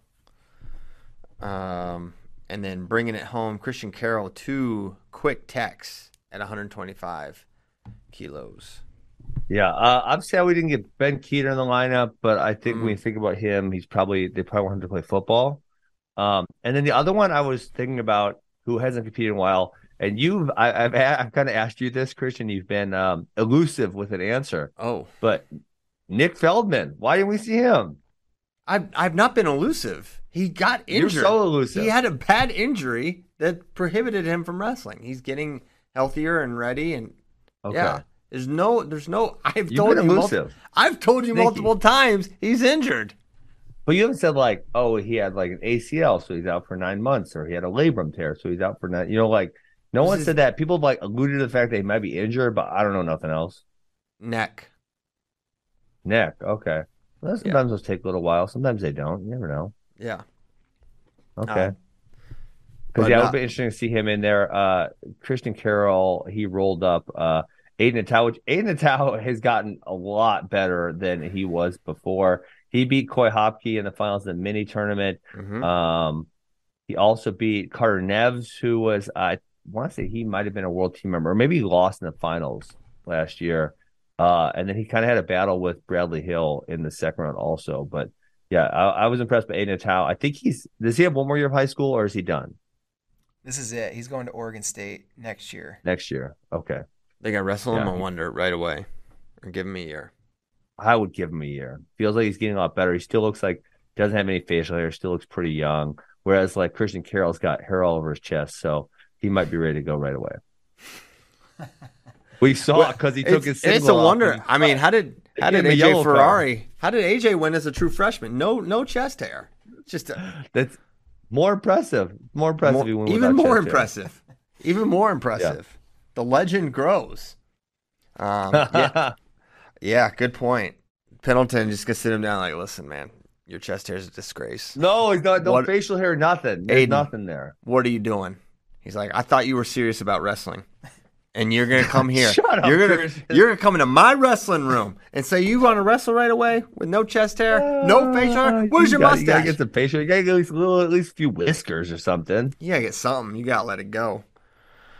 Um, and then bringing it home, Christian Carroll, two quick techs at 125 kilos. Yeah, uh, obviously we didn't get Ben Kueter in the lineup, but I think when Mm. you think about him, he's probably they probably want him to play football. Um, and then the other one I was thinking about who hasn't competed in a while, and you've I, I've a- I've kind of asked you this, Christian. You've been um, elusive with an answer, Oh, but Nick Feldman, why didn't we see him? I've, I've not been elusive. He got injured. You're so elusive. He had a bad injury that prohibited him from wrestling. He's getting healthier and ready, and okay, yeah, there's no, there's no. I've you've told you, elusive, multi- I've told you Sneaky. multiple times he's injured. But you haven't said like, oh, he had like an ACL, so he's out for nine months, or he had a labrum tear, so he's out for nine. You know, like no This one is- said that. People like alluded to the fact that he might be injured, but I don't know nothing else. Neck. Neck. Okay. Well, sometimes those take a little while. Sometimes they don't. You never know. Yeah. Okay. Um, Because yeah, it would be interesting to see him in there. Uh, Christian Carroll, he rolled up. Uh, Aiden Natal, which Aiden Natal has gotten a lot better than he was before. He beat Coy Hopke in the finals of the mini tournament. Mhm. Um, he also beat Carter Neves, who was I want to say he might have been a world team member, or maybe he lost in the finals last year. Uh, and then he kind of had a battle with Bradley Hill in the second round also. But Yeah, I, I was impressed by Aiden Atau. I think he's does he have one more year of high school or is he done This is it. He's going to Oregon State next year. next year? Okay. They got wrestle him Yeah. on Wonder right away, or give him a year. I would give him a year. Feels like he's getting a lot better. He still looks like doesn't have any facial hair, still looks pretty young. Whereas like Christian Carroll's got hair all over his chest, so he might be ready to go right away. We saw it because he took his. it's a wonder. I mean, how did how did gave him a AJ. Ferrari? How did AJ win as a true freshman? No, no chest hair. Just a, That's more impressive. More impressive. more- even more chest hair. impressive. Even more impressive. The legend grows. Um, yeah, yeah, good point. Pendleton just gonna sit him down like, listen, man, your chest hair is a disgrace. no, he's not. No What- facial hair. Nothing. There's Aiden. nothing there. What are you doing? He's like, I thought you were serious about wrestling. And you're gonna come here. Shut up, you're gonna Christian. you're gonna come into my wrestling room and say you want to wrestle right away with no chest hair, no facial hair. Where's You your gotta- You gotta get some facial. You gotta get at least a little, at least a few whiskers or something. You gotta get something. You gotta let it go.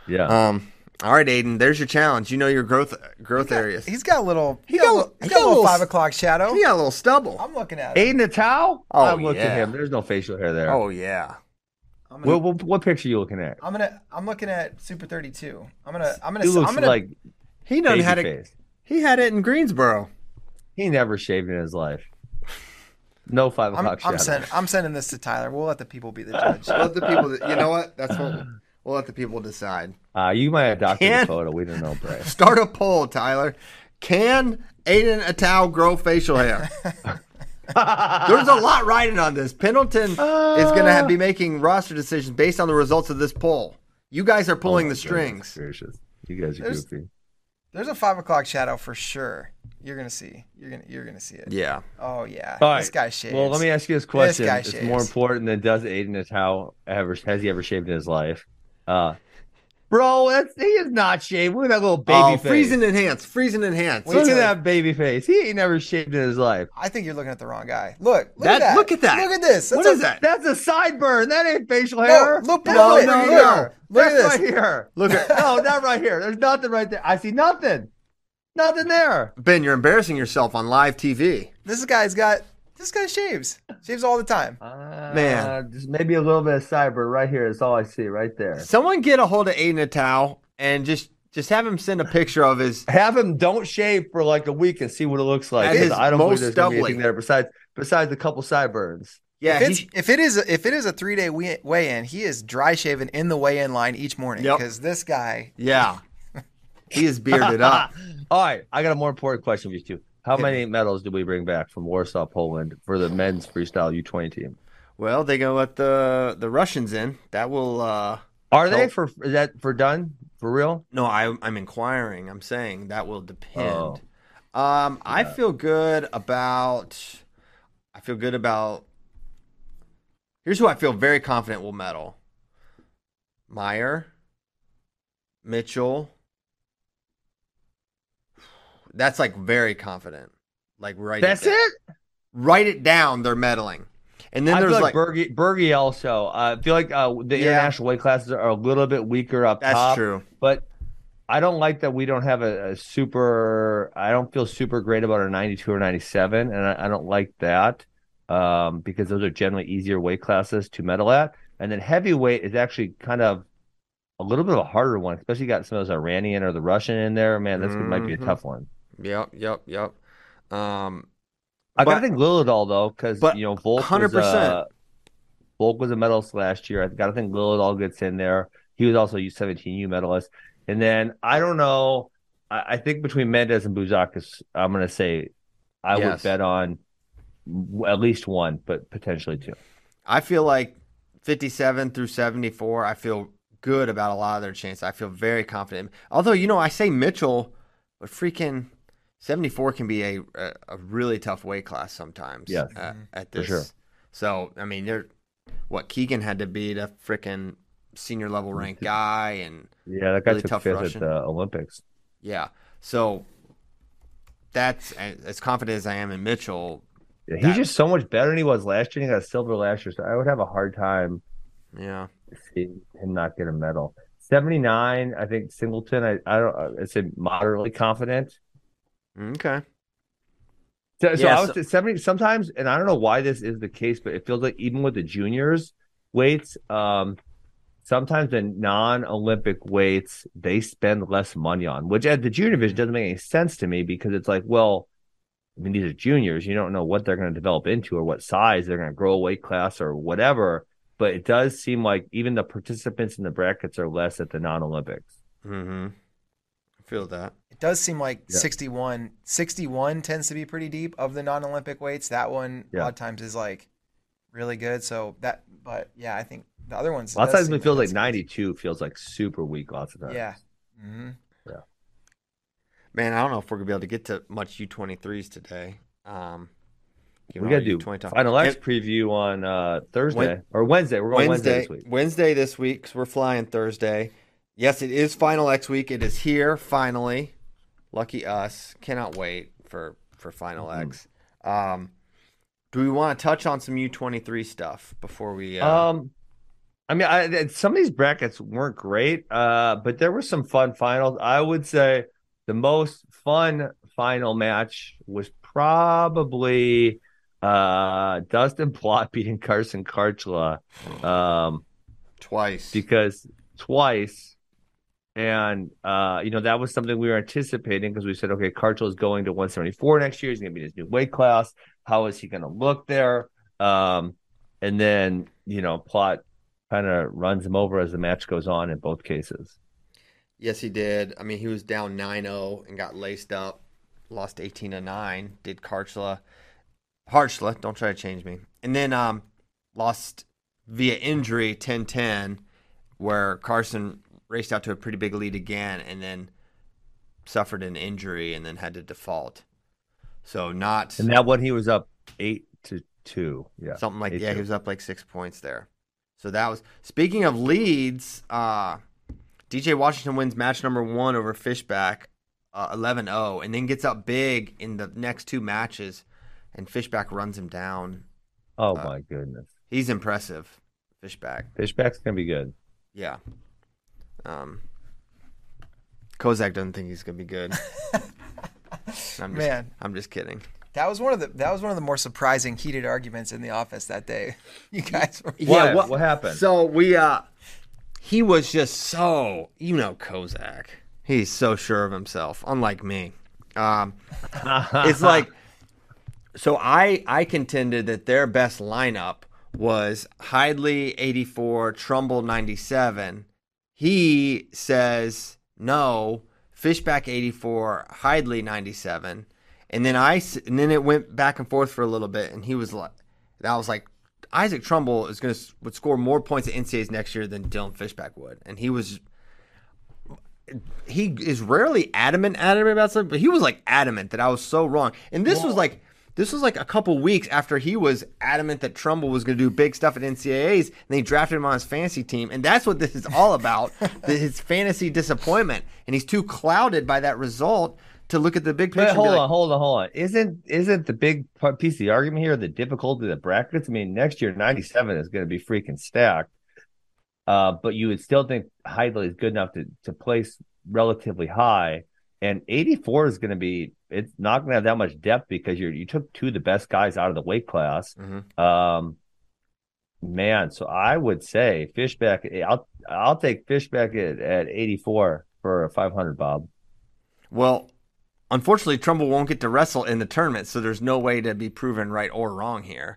Yeah. Um. All right, Aiden. There's your challenge. You know your growth growth areas. He's got a little. He got got, a a- little, he he's got a little got a five o'clock shadow. He got a little stubble. I'm looking at it. Aiden Atau? Oh, I'm looking yeah. at him. There's no facial hair there. Oh yeah. I'm gonna, What, what, what picture are you looking at? I'm gonna. I'm looking at Super 32. I'm gonna. I'm gonna. He looks I'm gonna. like He done baby had it. face. He had it in Greensboro. He never shaved in his life. No 5 I'm, o'clock I'm, shadow. send, I'm sending this to Tyler. We'll let the people be the judge. Let the people. You know what? That's what. We'll let the people decide. Uh, you might have doctored Can- the photo. We don't know, Bray. Start a poll, Tyler. Can Aiden Atau grow facial hair? There's a lot riding on this. Pendleton is going to be making roster decisions based on the results of this poll. You guys are pulling Oh the strings. goodness gracious. You guys are There's- goofy. There's a five o'clock shadow for sure. You're gonna see. You're gonna. You're gonna see it. Yeah. Oh yeah. All right. This guy shaves. Well, let me ask you this question. guy it's shaves. more important than does Aiden Atau ever has he ever shaved in his life? Uh, bro, that's he is not shaved. Look at that little baby oh, face. freezing enhance. Freezing enhance. Look at that baby face. He ain't never shaved in his life. I think you're looking at the wrong guy. Look. Look That- at that. look at that. Look at this. What That's is a- that? That's a sideburn. That ain't facial hair. look That's below right no, here. no. Look at That's this. right here. Look at No, not right here. There's nothing right there. I see nothing. Nothing there. Ben. You're embarrassing yourself on live TV. This guy's got. This guy shaves. Shaves all the time. Man. Uh, just maybe a little bit of sideburn right here is all I see right there. Someone get a hold of Aiden Atau and just just have him send a picture of his. Have him don't shave for like a week and see what it looks like. That is 'cause I don't most believe there's gonna be stubbly. anything there besides besides a couple sideburns. Yeah, if, it's, he, if it is a, if it is a three day weigh in, he is dry shaven in the weigh in line each morning Yep. because this guy. yeah, he is bearded up. All right, I got a more important question for you two. How many medals did we bring back from Warsaw, Poland for the men's freestyle U20 team? Well, they gonna let the the Russians in. That will. uh Are they Help. for is that for done for real? No, I, I'm inquiring. I'm saying that will depend. Oh. Um, I feel good about. I feel good about. Here's who I feel very confident will medal. Meyer, Mitchell. That's like very confident. Like write That's it. it. Write it down. They're medaling, and then I there's like, like Bergie, Bergie also. Uh, I feel like uh, the Yeah. international weight classes are a little bit weaker up that's top. true. But I don't like that we don't have a, a super. I don't feel super great about our 92 or 97, and I, I don't like that um, because those are generally easier weight classes to medal at. And then heavyweight is actually kind of a little bit of a harder one, especially got some of those Iranian or the Russian in there. Man, this might be a Mhm. tough one. Yep, yep, yep. Um, I But- gotta think Lilledahl though, because you know Volk was 100%. uh, Volk was a medalist last year. I gotta think Lilledahl gets in there. He was also a U17U medalist. And then I don't know. I, I think between Mendez and Bouzakis, I'm gonna say I would bet on at least one, but potentially two. I feel like 57 through 74, I feel good about a lot of their chances. I feel very confident. Although, you know, I say Mitchell, but freaking 74 can be a a, a really tough weight class sometimes. Yeah, uh, at For this. sure. So, I mean, they're what Keegan had to beat a freaking senior level ranked guy, and Yeah, that guy Really took tough fifth Russian. at the Olympics. yeah. So that's as confident as I am in Mitchell. Yeah, he's That- just so much better than he was last year. He got a silver last year, so I would have a hard time Yeah. seeing him not get a medal. 79, I think Singleton. I I don't. I'd say moderately confident. Okay. So, so Yeah, I was so- 70 sometimes, and I don't know why this is the case, but it feels like even with the juniors weights, um, sometimes the non-Olympic weights they spend less money on, which at the junior division doesn't make any sense to me because it's like, well, I mean, these are juniors. You don't know what they're going to develop into or what size they're going to grow a weight class or whatever. But it does seem like even the participants in the brackets are less at the non-Olympics. Mm-hmm. I feel that. It does seem like Yeah. 61, 61 tends to be pretty deep of the non-Olympic weights. That one a Yeah. lot of times is like really good. So that, but yeah, I think the other ones. Lots of times it feels like that's- 92 feels like super weak lots of times. Yeah. Mm-hmm. Yeah. Man, I don't know if we're gonna be able to get to much U23s today. Um, We got to do U20 talk. Final X And preview on uh, Thursday Wed- or Wednesday. We're going Wednesday, Wednesday, this week. Wednesday this week 'cause we're flying Thursday. Yes, it is Final X week. It is here finally. Lucky us. Cannot wait for for Final Mhm. X. Um, do we want to touch on some U23 stuff before we? Uh, Um, I mean, I, some of these brackets weren't great, uh, but there were some fun finals. I would say the most fun final match was probably uh, Dustin Plott beating Carson Kharchla um, twice. because twice. And uh, you know that was something we were anticipating because we said, okay, Kharchla is going to 174 next year. He's going to be in his new weight class. How is he going to look there? Um, and then you know, Plott kind of runs him over as the match goes on in both cases. Yes, he did. I mean, he was down 9-0 and got laced up. Lost 18 to 9. Did Kharchla. Harchla, don't try to change me. And then um lost via injury 10-10 where Carson raced out to a pretty big lead again and then suffered an injury and then had to default. So not And that one he was up eight to two. Yeah, something like eight yeah, two. he was up like 6 points there. So that was speaking of leads, uh DJ Washington wins match number 1 over Fishback uh, 11-0 and then gets up big in the next two matches and Fishback runs him down. Oh uh, my goodness, He's impressive. Fishback. Fishback's gonna be good. Yeah. Um Kasak doesn't think he's gonna be good. I'm just, Man. I'm just kidding. That was one of the that was one of the more surprising heated arguments in the office that day. You guys were What? what- what happened? So we uh he was just so you know Kasak. He's so sure of himself, unlike me. Um it's like so I I contended that their best lineup was Hidlay 84, Trumbull 97. He says no, Fishback 84, Hidlay 97. And then I and then it went back and forth for a little bit and he was like I was like Isaac Trumbull is going to would score more points at NCAAs next year than Dylan Fishback would. And he was he is rarely adamant adamant about something, but he was like adamant that I was so wrong. And this was like this was like a couple weeks after he was adamant that Trumbull was going to do big stuff at NCAAs, and they drafted him on his fantasy team. And that's what this is all about: his fantasy disappointment. And he's too clouded by that result to look at the big picture. But hold like, on, hold on, hold on. Isn't isn't the big piece of the argument here the difficulty of the brackets? I mean, next year ninety seven is going to be freaking stacked. Uh, but you would still think Heidel is good enough to to place relatively high, and eighty four is going to be. It's not going to have that much depth because you you took two of the best guys out of the weight class. Mhm. Um, man, so I would say Fishback. I'll I'll take Fishback at, at eighty four for five hundred, Bob. Well, unfortunately, Trumbull won't get to wrestle in the tournament, so there's no way to be proven right or wrong here.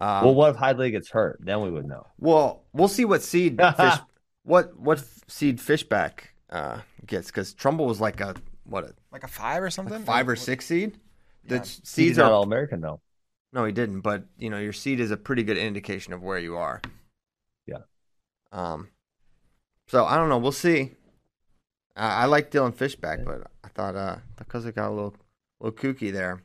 Um, well, what if Heidel gets hurt? Then we would know. Well, we'll see what seed fish, what what seed Fishback uh, gets because Trumbull was like a what a like a five or something. five or six seed. The Yeah. seeds He's are all American though. no, he didn't. But you know, your seed is a pretty good indication of where you are. Yeah. Um. So I don't know. We'll see. I, I like Dylan Fishback, but I thought uh because it got a little little kooky there.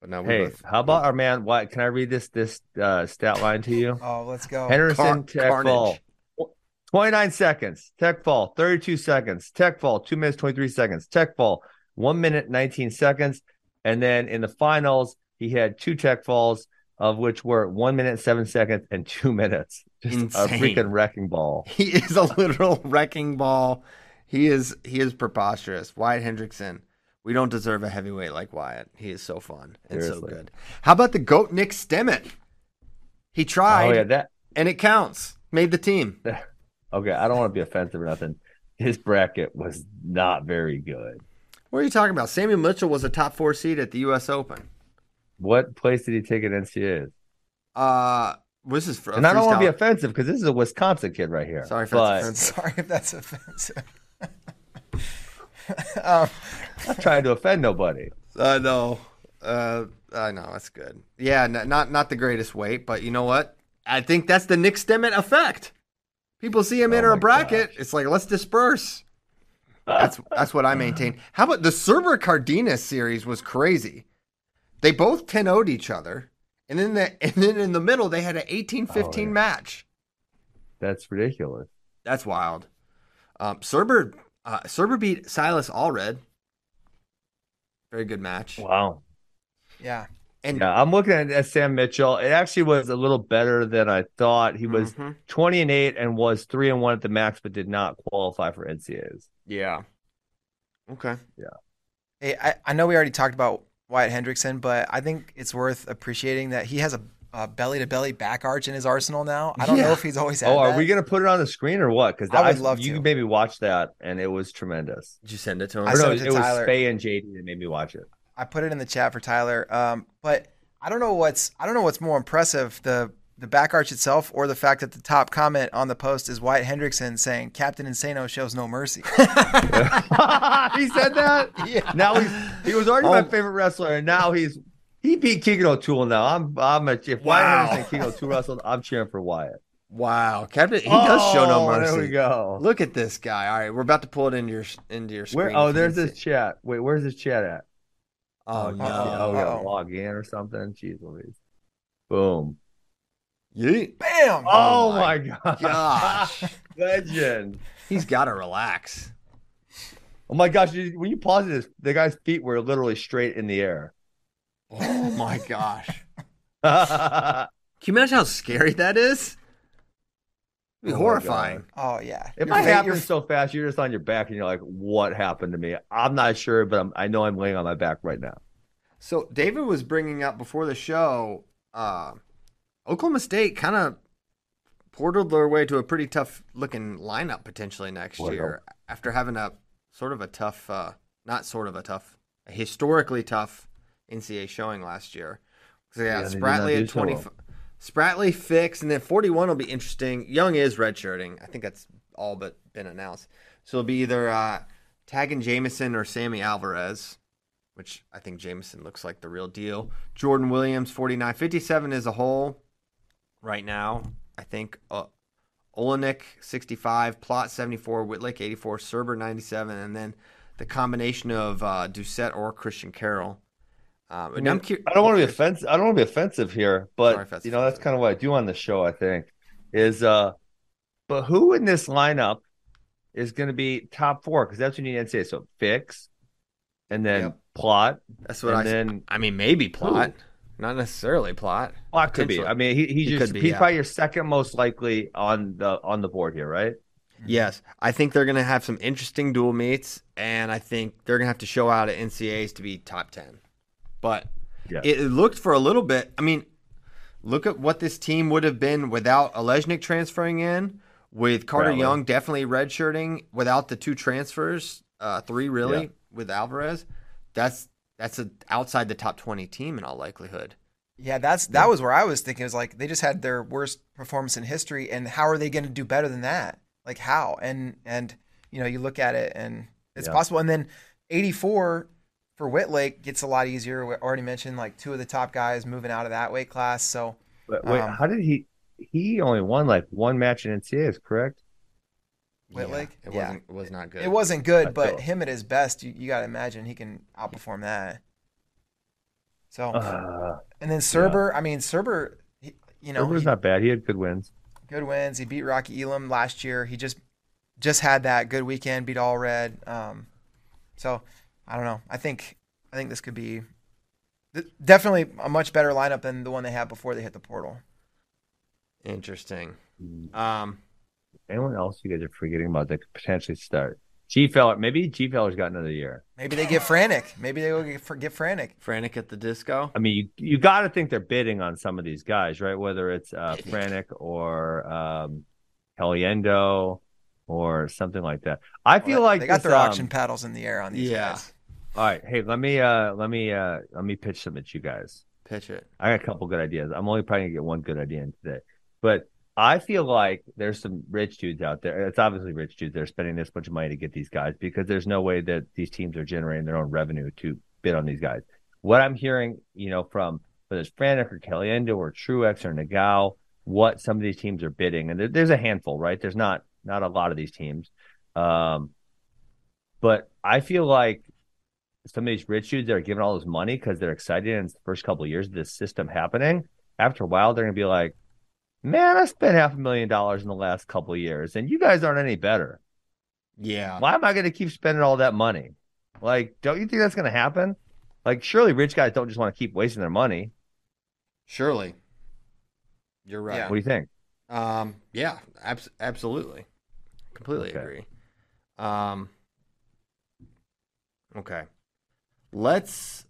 But no, we Hey, both- how about our man? What can I read this this uh, stat line to you? Oh, let's go. Henderson Car- Tech carnage. fall. 29 seconds. Tech fall. 32 seconds. Tech fall. 2 minutes 23 seconds. Tech fall. 1 minute 19 seconds. And then in the finals, he had two tech falls, of which were 1 minute 7 seconds and 2 minutes. Just Insane. a freaking wrecking ball. He is a literal wrecking ball. He is he is preposterous. Wyatt Hendrickson We don't deserve a heavyweight like Wyatt. He is so fun and so good. How about the goat Nick Stemmet? He tried Oh yeah, that and it counts. Made the team. okay. I don't want to be offensive or nothing. His bracket was not very good. What are you talking about? Samuel Mitchell was a top four seed at the U.S. Open. What place did he take at NCAAs? Uh, this is for And I don't want to be offensive because this is a Wisconsin kid right here. Sorry if that's offensive. Sorry if that's offensive. um, I'm trying to offend nobody. I know. Uh, I know that's good. Yeah, n- not not the greatest weight, but you know what? I think that's the Nick Stemmet effect. People see him Oh enter a bracket. gosh. It's like let's disperse. That's that's what I maintain. How about the Cerber Cardenas series was crazy. They both 10 0'd each other, and then the and then in the middle they had an 18-15 Oh, yeah. match. That's ridiculous. That's wild. Um, Cerber uh, Cerber beat Silas Allred. Very good match. Wow. yeah. And Yeah, I'm looking at, at Sam Mitchell. It actually was a little better than I thought. He was Mhm. 20 and 8 and was 3 and 1 at the max, but did not qualify for NCAAs. yeah. Okay. Yeah. Hey, I, I know we already talked about Wyatt Hendrickson, but I think it's worth appreciating that he has a belly to belly back arch in his arsenal now. I don't Yeah. know if he's always had Oh, are that. we going to put it on the screen or what? Because I would love you to. maybe watch that, and it was tremendous. Did you send it to him? I Or no, sent it, it to was Tyler. Spay and JD that made me watch it. I put it in the chat for Tyler. Um, but I don't know what's I don't know what's more impressive the the back arch itself or the fact that the top comment on the post is Wyatt Hendrickson saying Captain Insano shows no mercy. he said that. yeah. Now he's he was already Oh. my favorite wrestler, and now he's he beat Keegan O'Toole. Now I'm I'm a if Wow. Wyatt Hendrickson and Keegan O'Toole wrestled, I'm cheering for Wyatt. Wow, Captain, he does show no Oh, mercy. There we go. Look at this guy. All right, we're about to pull it into your into your screen. Where? Oh, there's this see. chat. Wait, where's this chat at? Oh Oh, no! oh, we gotta log in or something. Jeez Louise. Boom. Yeet. Bam! Oh, oh my my, god. gosh. Legend. He's got to relax. Oh my gosh, when you pause this, the guy's feet were literally straight in the air. Oh my gosh! Can you imagine how scary that is? It'd be Oh horrifying. Oh yeah. It Your might fa- happen your- so fast, you're just on your back and you're like, "What happened to me?" I'm not sure, but I'm, I know I'm laying on my back right now. So David was bringing up before the show, uh, Oklahoma State kind of portaled their way to a pretty tough looking lineup potentially next Well. year after having a sort of a tough, uh, not sort of a tough, a historically tough NCAA showing last year. So yeah, Yeah, Spratley not do at so twenty. well. Spratley fix, and then forty-one will be interesting. Young is redshirting. I think that's all but been announced. So it'll be either uh, Tagen Jamison or Sammy Alvarez which I think Jamison looks like the real deal. Jordan Williams, 49. 57 as a whole right now. I think uh, Olenek, 65. Plott, 74. Whitlake, 84. Serber, 97. And then the combination of uh, Doucette or Christian Carroll. Um, and I, I'm mean, cur- I don't want to be offensive. I don't want to be offensive here, but Sorry you know that's kind of what I do on the show. I think is, uh, but who in this lineup is going to be top four? Because that's what you need to say. So fix, and then Yep. plot, That's what and I then I mean, maybe plot. Not necessarily plot. plot could be. I mean, he, he He just could be, he's yeah. probably your second most likely on the on the board here, right? Yes, I think they're going to have some interesting dual meets, and I think they're going to have to show out at NCAs to be top 10. But Yeah. it, it looked for a little bit. I mean, look at what this team would have been without Alejnik transferring in, with Carter Rattler. Young definitely redshirting, without the two transfers, uh, three really, Yeah. with Alvarez. That's that's a outside the top 20 team in all likelihood. Yeah, that's that was where I was thinking. It was like they just had their worst performance in history, and how are they going to do better than that? Like how? And and you know, you look at it, and it's Yeah. possible. And then 84 for Whitlake gets a lot easier. We already mentioned like two of the top guys moving out of that weight class. So But wait, Um, how did he? He only won like one match in NCAAs, correct? Whitlake? it Yeah. wasn't it was not good. it wasn't good, but him at his best, you, you got to imagine he can outperform that. So Uh, and then Serber, I mean Serber, he, you know, Serber's he- not bad. He had good wins. good wins. He beat Rocky Elam last year. He just just had that good weekend, beat Allred. Um, so I don't know. I think I think this could be th- definitely a much better lineup than the one they had before they hit the portal. Interesting. Um, Anyone else you guys are forgetting about that could potentially start? G Feller, maybe G Feller's got another year. Maybe they get frantic. Maybe they go get, get frantic. Frantic at the disco. I mean, you you got to think they're bidding on some of these guys, right? Whether it's uh, Frantic or um, Caliendo or something like that. I feel Well, like they got this, their um, auction paddles in the air on these Yeah. guys. All right, hey, let me uh, let me uh, let me pitch some at you guys. Pitch it. I got a couple good ideas. I'm only probably gonna get one good idea in today, but I feel like there's some rich dudes out there. It's obviously rich dudes. They're spending this much money to get these guys because there's no way that these teams are generating their own revenue to bid on these guys. What I'm hearing, you know, from whether it's Frantic or Caliendo or Truex or Nagao, what some of these teams are bidding, and there, there's a handful, right? There's not not a lot of these teams, um, but I feel like some of these rich dudes that are giving all this money because they're excited and it's the first couple of years of this system happening. After a while, they're gonna be like, "Man, I spent half a million dollars in the last couple of years, and you guys aren't any better. Yeah. Why am I gonna keep spending all that money? Like, don't you think that's gonna happen? Like, surely rich guys don't just want to keep wasting their money. Surely. You're right. Yeah. What do you think? Um, yeah, abs- absolutely. Completely Okay. agree. Um, okay. Let's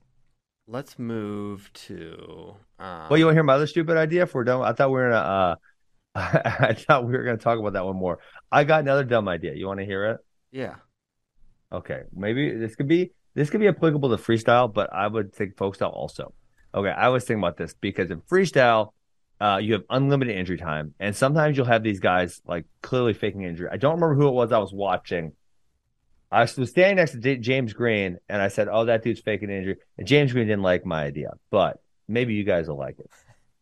let's move to um, Well, you want to hear my other stupid idea? If we're done, I thought we were gonna. Uh, I thought we were gonna talk about that one more. I got another dumb idea. You want to hear it? yeah. Okay, maybe this could be this could be applicable to freestyle, but I would think folk style also. Okay, I was thinking about this because in freestyle, uh, you have unlimited injury time, and sometimes you'll have these guys like clearly faking injury. I don't remember who it was I was watching. I was standing next to James Green, and I said, "Oh, that dude's faking injury." And James Green didn't like my idea, but maybe you guys will like it.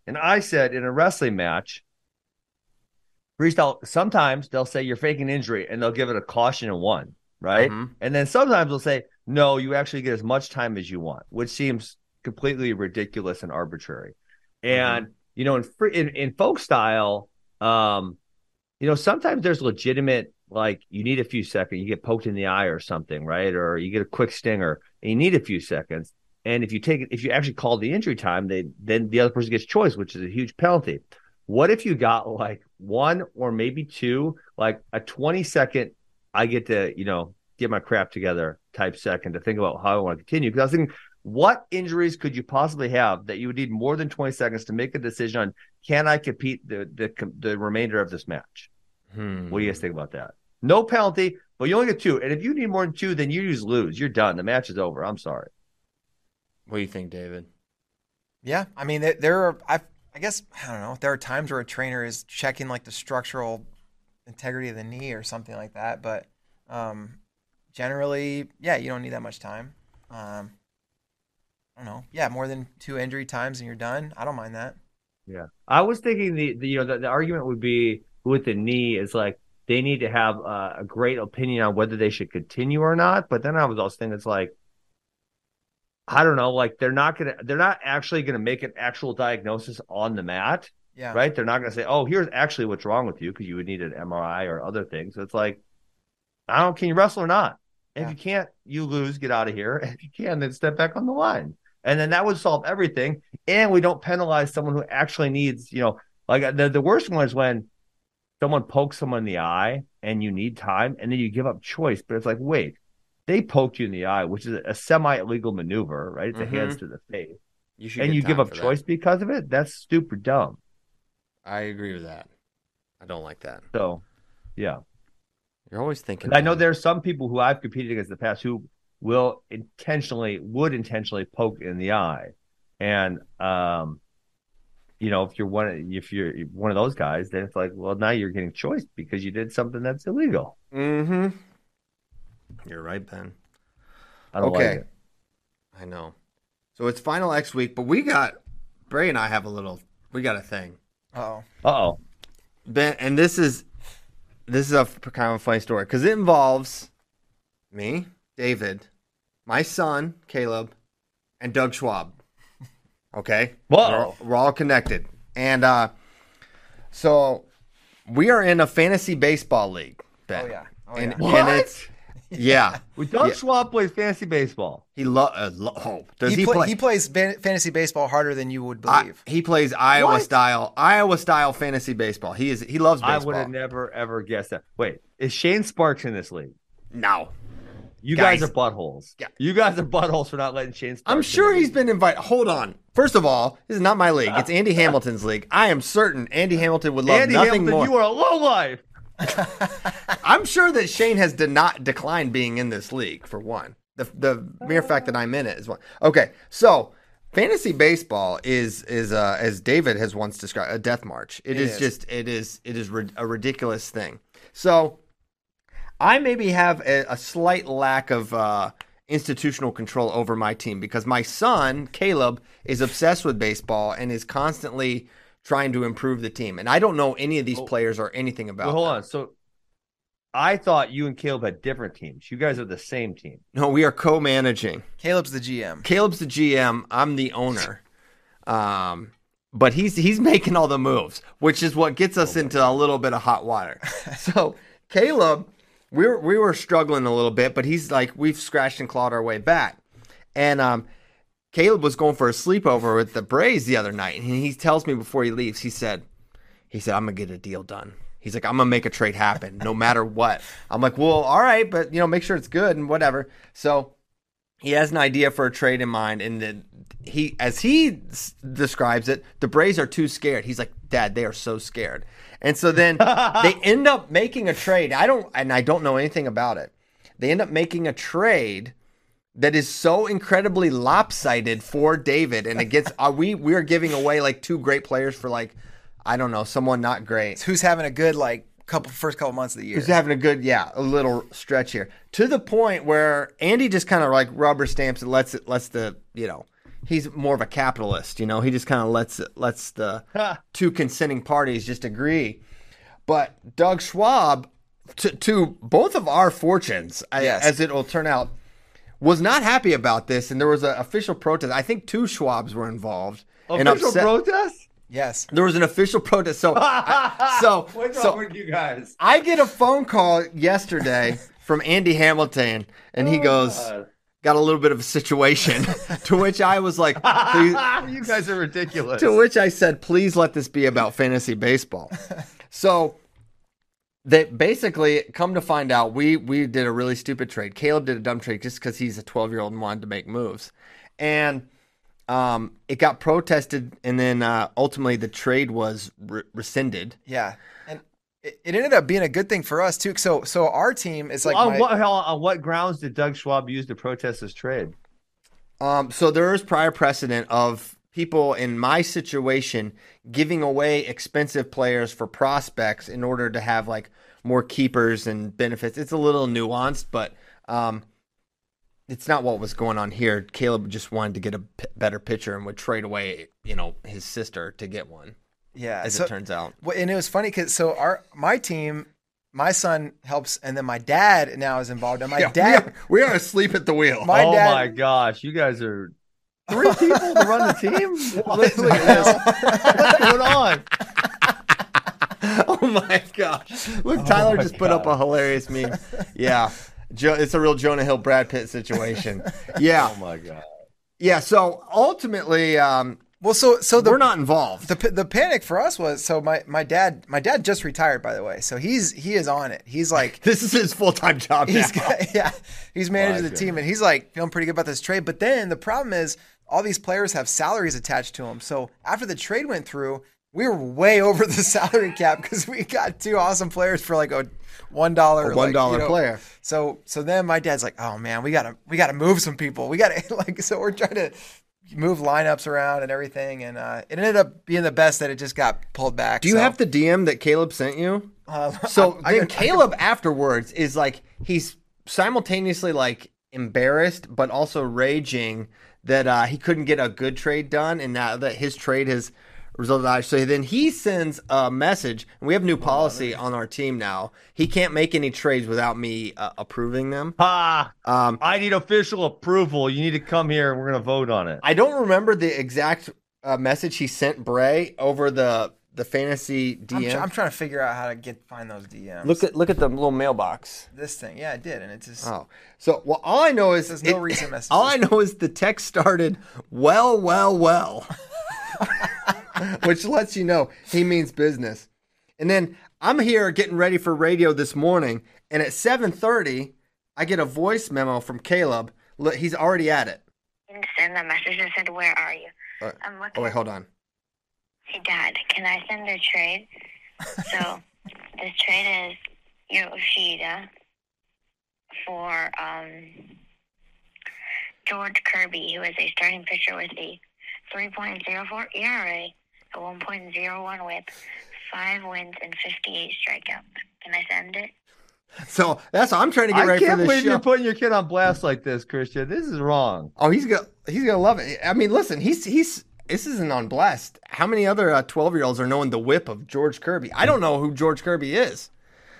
And I said, in a wrestling match, freestyle, sometimes they'll say you're faking injury, and they'll give it a caution and one, right? Mhm. And then sometimes they'll say, no, you actually get as much time as you want, which seems completely ridiculous and arbitrary. And, you know, in, free, in, in folk style, um, you know, sometimes there's legitimate, like you need a few seconds, you get poked in the eye or something, right? Or you get a quick stinger and you need a few seconds. And if you take it, if you actually call the injury time, they then the other person gets choice, which is a huge penalty. What if you got like one or maybe two, like a 20 second, I get to, you know, get my crap together type second to think about how I want to continue. Because I was thinking, what injuries could you possibly have that you would need more than 20 seconds to make a decision on can I compete the the, the remainder of this match? Hmm. What do you guys think about that? No penalty, but you only get two. And if you need more than two, then you just lose. You're done. The match is over. I'm sorry. What do you think, David? Yeah, I mean, there, there are. I, I guess I don't know. There are times where a trainer is checking like the structural integrity of the knee or something like that, but um, generally, yeah, you don't need that much time. Um, I don't know. Yeah, more than two injury times and you're done. I don't mind that. Yeah, I was thinking the, the you know the, the argument would be with the knee is like they need to have uh, a great opinion on whether they should continue or not. But then I was also thinking it's like I don't know, like they're not gonna they're not actually gonna make an actual diagnosis on the mat, Yeah. right? They're not gonna say, oh, here's actually what's wrong with you because you would need an MRI or other things. So it's like I don't can you wrestle or not? If you can't, you lose, get out of here. If you can, then step back on the line. And then that would solve everything. And we don't penalize someone who actually needs, you know, like the, the worst one is when someone pokes someone in the eye and you need time and then you give up choice. But it's like, wait, they poked you in the eye, which is a semi illegal maneuver, right? It's Mhm. a hands to the face. You should. And you give up for that. choice because of it? That's super dumb. I agree with that. I don't like that. So, yeah. You're always thinking. I know there are some people who I've competed against in the past who will intentionally would intentionally poke in the eye, and um, you know, if you're one if you're one of those guys, then it's like, well, now you're getting choice because you did something that's illegal. Mm-hmm. You're right, Ben. I don't Okay. like it. I know. So it's final X week, but we got Bray and I have a little. We got a thing, Oh. Uh oh. Ben, and this is this is a kind of a funny story because it involves me, David, my son Caleb, and Doug Schwab. Okay, Whoa. we're, all- we're all connected, and uh, so we are in a fantasy baseball league. Ben. Oh yeah. Oh and, yeah. and it's yeah. We Doug Yeah. Schwab plays fantasy baseball. He lo- uh, lo- oh, does he, he, play, play? he plays ban- fantasy baseball harder than you would I- believe. he plays Iowa What? style, Iowa style fantasy baseball. He is he loves I would have never ever guessed that. Wait, is Shane Sparks in this league? No. You Guys. guys, are buttholes. Yeah. You guys are buttholes for not letting Shane. I'm sure he's been invited. Hold on. First of all, this is not my league. It's Andy Hamilton's league. I am certain Andy Hamilton would love Andy nothing Hamilton, more. you are a low life. I'm sure that Shane has did not declined being in this league for one. The the mere fact that I'm in it is one. Okay, so fantasy baseball is is uh, as David has once described a death march. It is, is. just it is it is rid- a ridiculous thing. So I maybe have a, a slight lack of uh, institutional control over my team because my son Caleb is obsessed with baseball and is constantly trying to improve the team. And I don't know any of these players or anything about. Well, hold them. on. So I thought you and Caleb had different teams. You guys are the same team. No, we are co-managing. Caleb's the GM. Caleb's the GM. I'm the owner. Um, but he's he's making all the moves, which is what gets us into a little bit of hot water. so Caleb, we were we were struggling a little bit, but he's like we've scratched and clawed our way back. And um, Caleb was going for a sleepover with the Braves the other night, and he tells me before he leaves, he said, he said, I'm gonna get a deal done. He's like, I'm gonna make a trade happen, no matter what. I'm like, well, all right, but you know, make sure it's good and whatever. So he has an idea for a trade in mind, and then he, as he s- describes it, the Braves are too scared. He's like, Dad, they are so scared, and so then they end up making a trade. I don't, and I don't know anything about it. They end up making a trade that is so incredibly lopsided for David, and it gets. Are uh, we we are giving away like two great players for like, I don't know, someone not great. Who's having a good like couple first couple months of the year? He's having a good, yeah, a little stretch here to the point where Andy just kind of like rubber stamps and lets it, lets the, you know, he's more of a capitalist, you know, he just kind of lets it, lets the two consenting parties just agree. But Doug Schwab, to, to both of our fortunes, I- Yes. as it will turn out, was not happy about this, and there was an official protest. I think two Schwabs were involved. and Official upset- protest? yes. There was an official protest. So, I- so, What's so wrong with you guys? I get a phone call yesterday from Andy Hamilton, and he oh, goes, God. "Got a little bit of a situation." to which I was like, you guys are ridiculous. to which I said, "Please let this be about fantasy baseball." so they basically come to find out we we did a really stupid trade. Caleb did a dumb trade just because he's a 12 year old and wanted to make moves, and um, it got protested, and then uh, ultimately the trade was re- rescinded. Yeah. And it, it ended up being a good thing for us too. So so our team is like on, my- what, on what grounds did Doug Schwab use to protest this trade? Um, so there is prior precedent of people in my situation giving away expensive players for prospects in order to have like more keepers and benefits. It's a little nuanced, but um, it's not what was going on here. Caleb just wanted to get a p- better pitcher and would trade away, you know, his sister to get one, yeah. as So, it turns out. well, and it was funny because so our my team, my son helps, and then my dad now is involved. And my Yeah, dad, we, are, we are asleep at the wheel. My oh dad- my gosh, you guys are three people to run the team. What Look the at this. hell? What's going on? oh my gosh! Look, Oh Tyler my just put up a hilarious meme. Yeah, jo- it's a real Jonah Hill Brad Pitt situation. Yeah, Oh my god. yeah. So ultimately, um, well, so so the we're not involved. the the panic for us was so my my dad my dad just retired by the way, so he's he is on it. He's like this is his full time job. He's now. got, yeah, he's managing My the team, and he's like feeling pretty good about this trade. But then the problem is, all these players have salaries attached to them. So after the trade went through, we were way over the salary cap because we got two awesome players for like a one dollar, $1 like, player. So so then my dad's like, oh man, we gotta we gotta move some people. We gotta like so we're trying to move lineups around and everything, and uh, it ended up being the best that it just got pulled back. Do you so, have the DM that Caleb sent you? Uh, So I- I then can- Caleb afterwards is like he's simultaneously like embarrassed but also raging that uh, he couldn't get a good trade done and now that his trade has resulted out. So then he sends a message and we have new policy on our team now. He can't make any trades without me uh, approving them. Ah, Um, I need official approval. You need to come here and we're gonna vote on it. I don't remember the exact uh, message he sent Bray over the the fantasy I'm, DM. tr- I'm trying to figure out how to get find those DMs. look at look at the little mailbox. this thing. Yeah, I did, and it just Oh, so well, all I know is There's no it- recent messages. All I know is the text started well, well, well, which lets you know he means business. And then I'm here getting ready for radio this morning, and at 7:30, I get a voice memo from Caleb. Look, he's already at it. and send a message that said, "Where are you?" I'm looking. Oh wait, hold on. Hey, Dad, can I send a trade? so this trade is Yoshida for um, George Kirby, who is a starting pitcher with a 3.04 ERA, a 1.01 WHIP, five wins and 58 strikeouts. Can I send it? So that's I'm trying to get I ready for can't this believe show. you're putting your kid on blast like this, Christian. This is wrong. Oh, he's gonna he's gonna love it. I mean, listen, he's he's this isn't on blast. How many other twelve year olds are knowing the whip of George Kirby? I don't know who George Kirby is.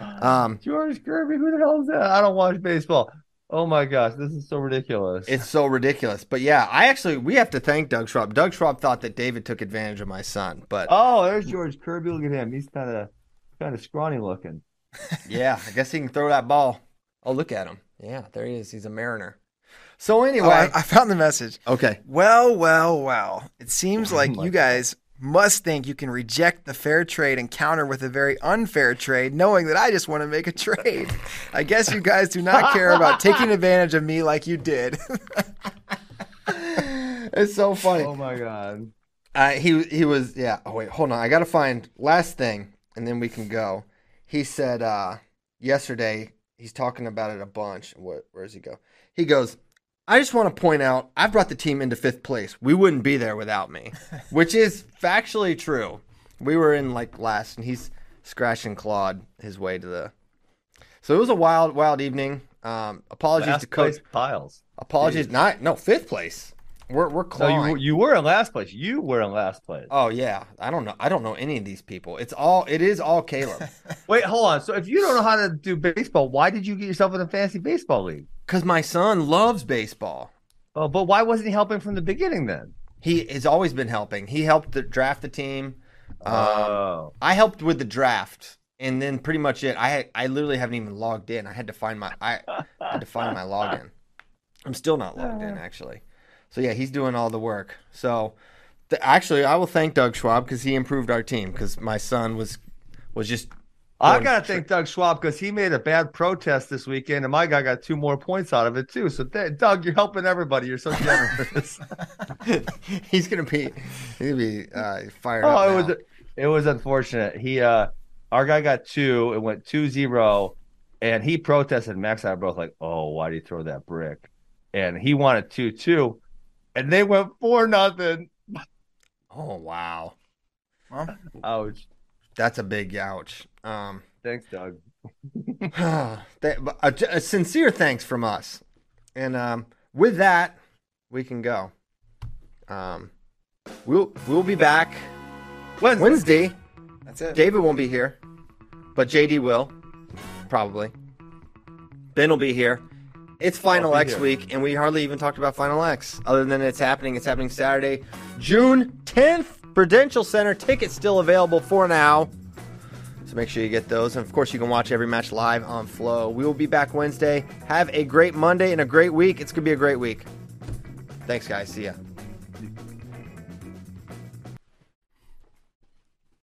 Um, George Kirby, who the hell is that? I don't watch baseball. Oh my gosh, this is so ridiculous. it's so ridiculous. But yeah, I actually we have to thank Doug Schwab. Doug Schwab thought that David took advantage of my son, but oh, there's George Kirby. Look at him. He's kind of kind of scrawny looking. yeah, I guess he can throw that ball. Oh, look at him. Yeah, there he is. He's a Mariner. So Oh, anyway, I, I found the message. okay. Well, well, well. It seems Oh like you guys must think you can reject the fair trade and counter with a very unfair trade, knowing that I just want to make a trade. I guess you guys do not care about taking advantage of me like you did. It's so funny. Oh my god. Uh, he he was yeah. Oh wait, hold on. I gotta find last thing, and then we can go. He said uh, yesterday he's talking about it a bunch. What? Where does he go? He goes. I just want to point out I've brought the team into fifth place. We wouldn't be there without me, which is factually true. We were in like last, and he's scratching clawed his way to the. So it was a wild, wild evening. Um, apologies Last to coach. place Pyles. Apologies, Jeez. not no fifth place. We're we're No, clawing. you you were in last place. You were in last place. Oh yeah, I don't know. I don't know any of these people. It's all. It is all Caleb. Wait, hold on. So if you don't know how to do baseball, why did you get yourself in a fantasy baseball league? Because my son loves baseball. Oh, but why wasn't he helping from the beginning then? He has always been helping. He helped the, draft the team. Um, oh, I helped with the draft, and then pretty much it. I I literally haven't even logged in. I had to find my I had to find my login. I'm still not logged in actually. So yeah, he's doing all the work. So th- actually, I will thank Doug Schwab because he improved our team. Because my son was was just. I gotta tri- thank Doug Schwab because he made a bad protest this weekend, and my guy got two more points out of it too. So, th- Doug, you're helping everybody. You're so generous. he's gonna be he's gonna be uh, fired up. oh, it now. was it was unfortunate. He uh, our guy got two. It went 2-0, and he protested. Max and I were both like, "Oh, why do you throw that brick?" And he wanted two two, and they went four nothing. Oh wow, well, Ouch. That's a big ouch. Um, Thanks, Doug. a, a sincere thanks from us, and um, with that, we can go. Um, we'll we'll be back Wednesday. Wednesday. that's it. David won't be here, but JD will probably. Ben will be here. It's Final X here. week, and we hardly even talked about Final X. Other than it's happening, it's happening Saturday, June 10th. Prudential Center tickets still available for now. So make sure you get those. And of course, you can watch every match live on Flo. We will be back Wednesday. Have a great Monday and a great week. It's going to be a great week. Thanks, guys. See ya.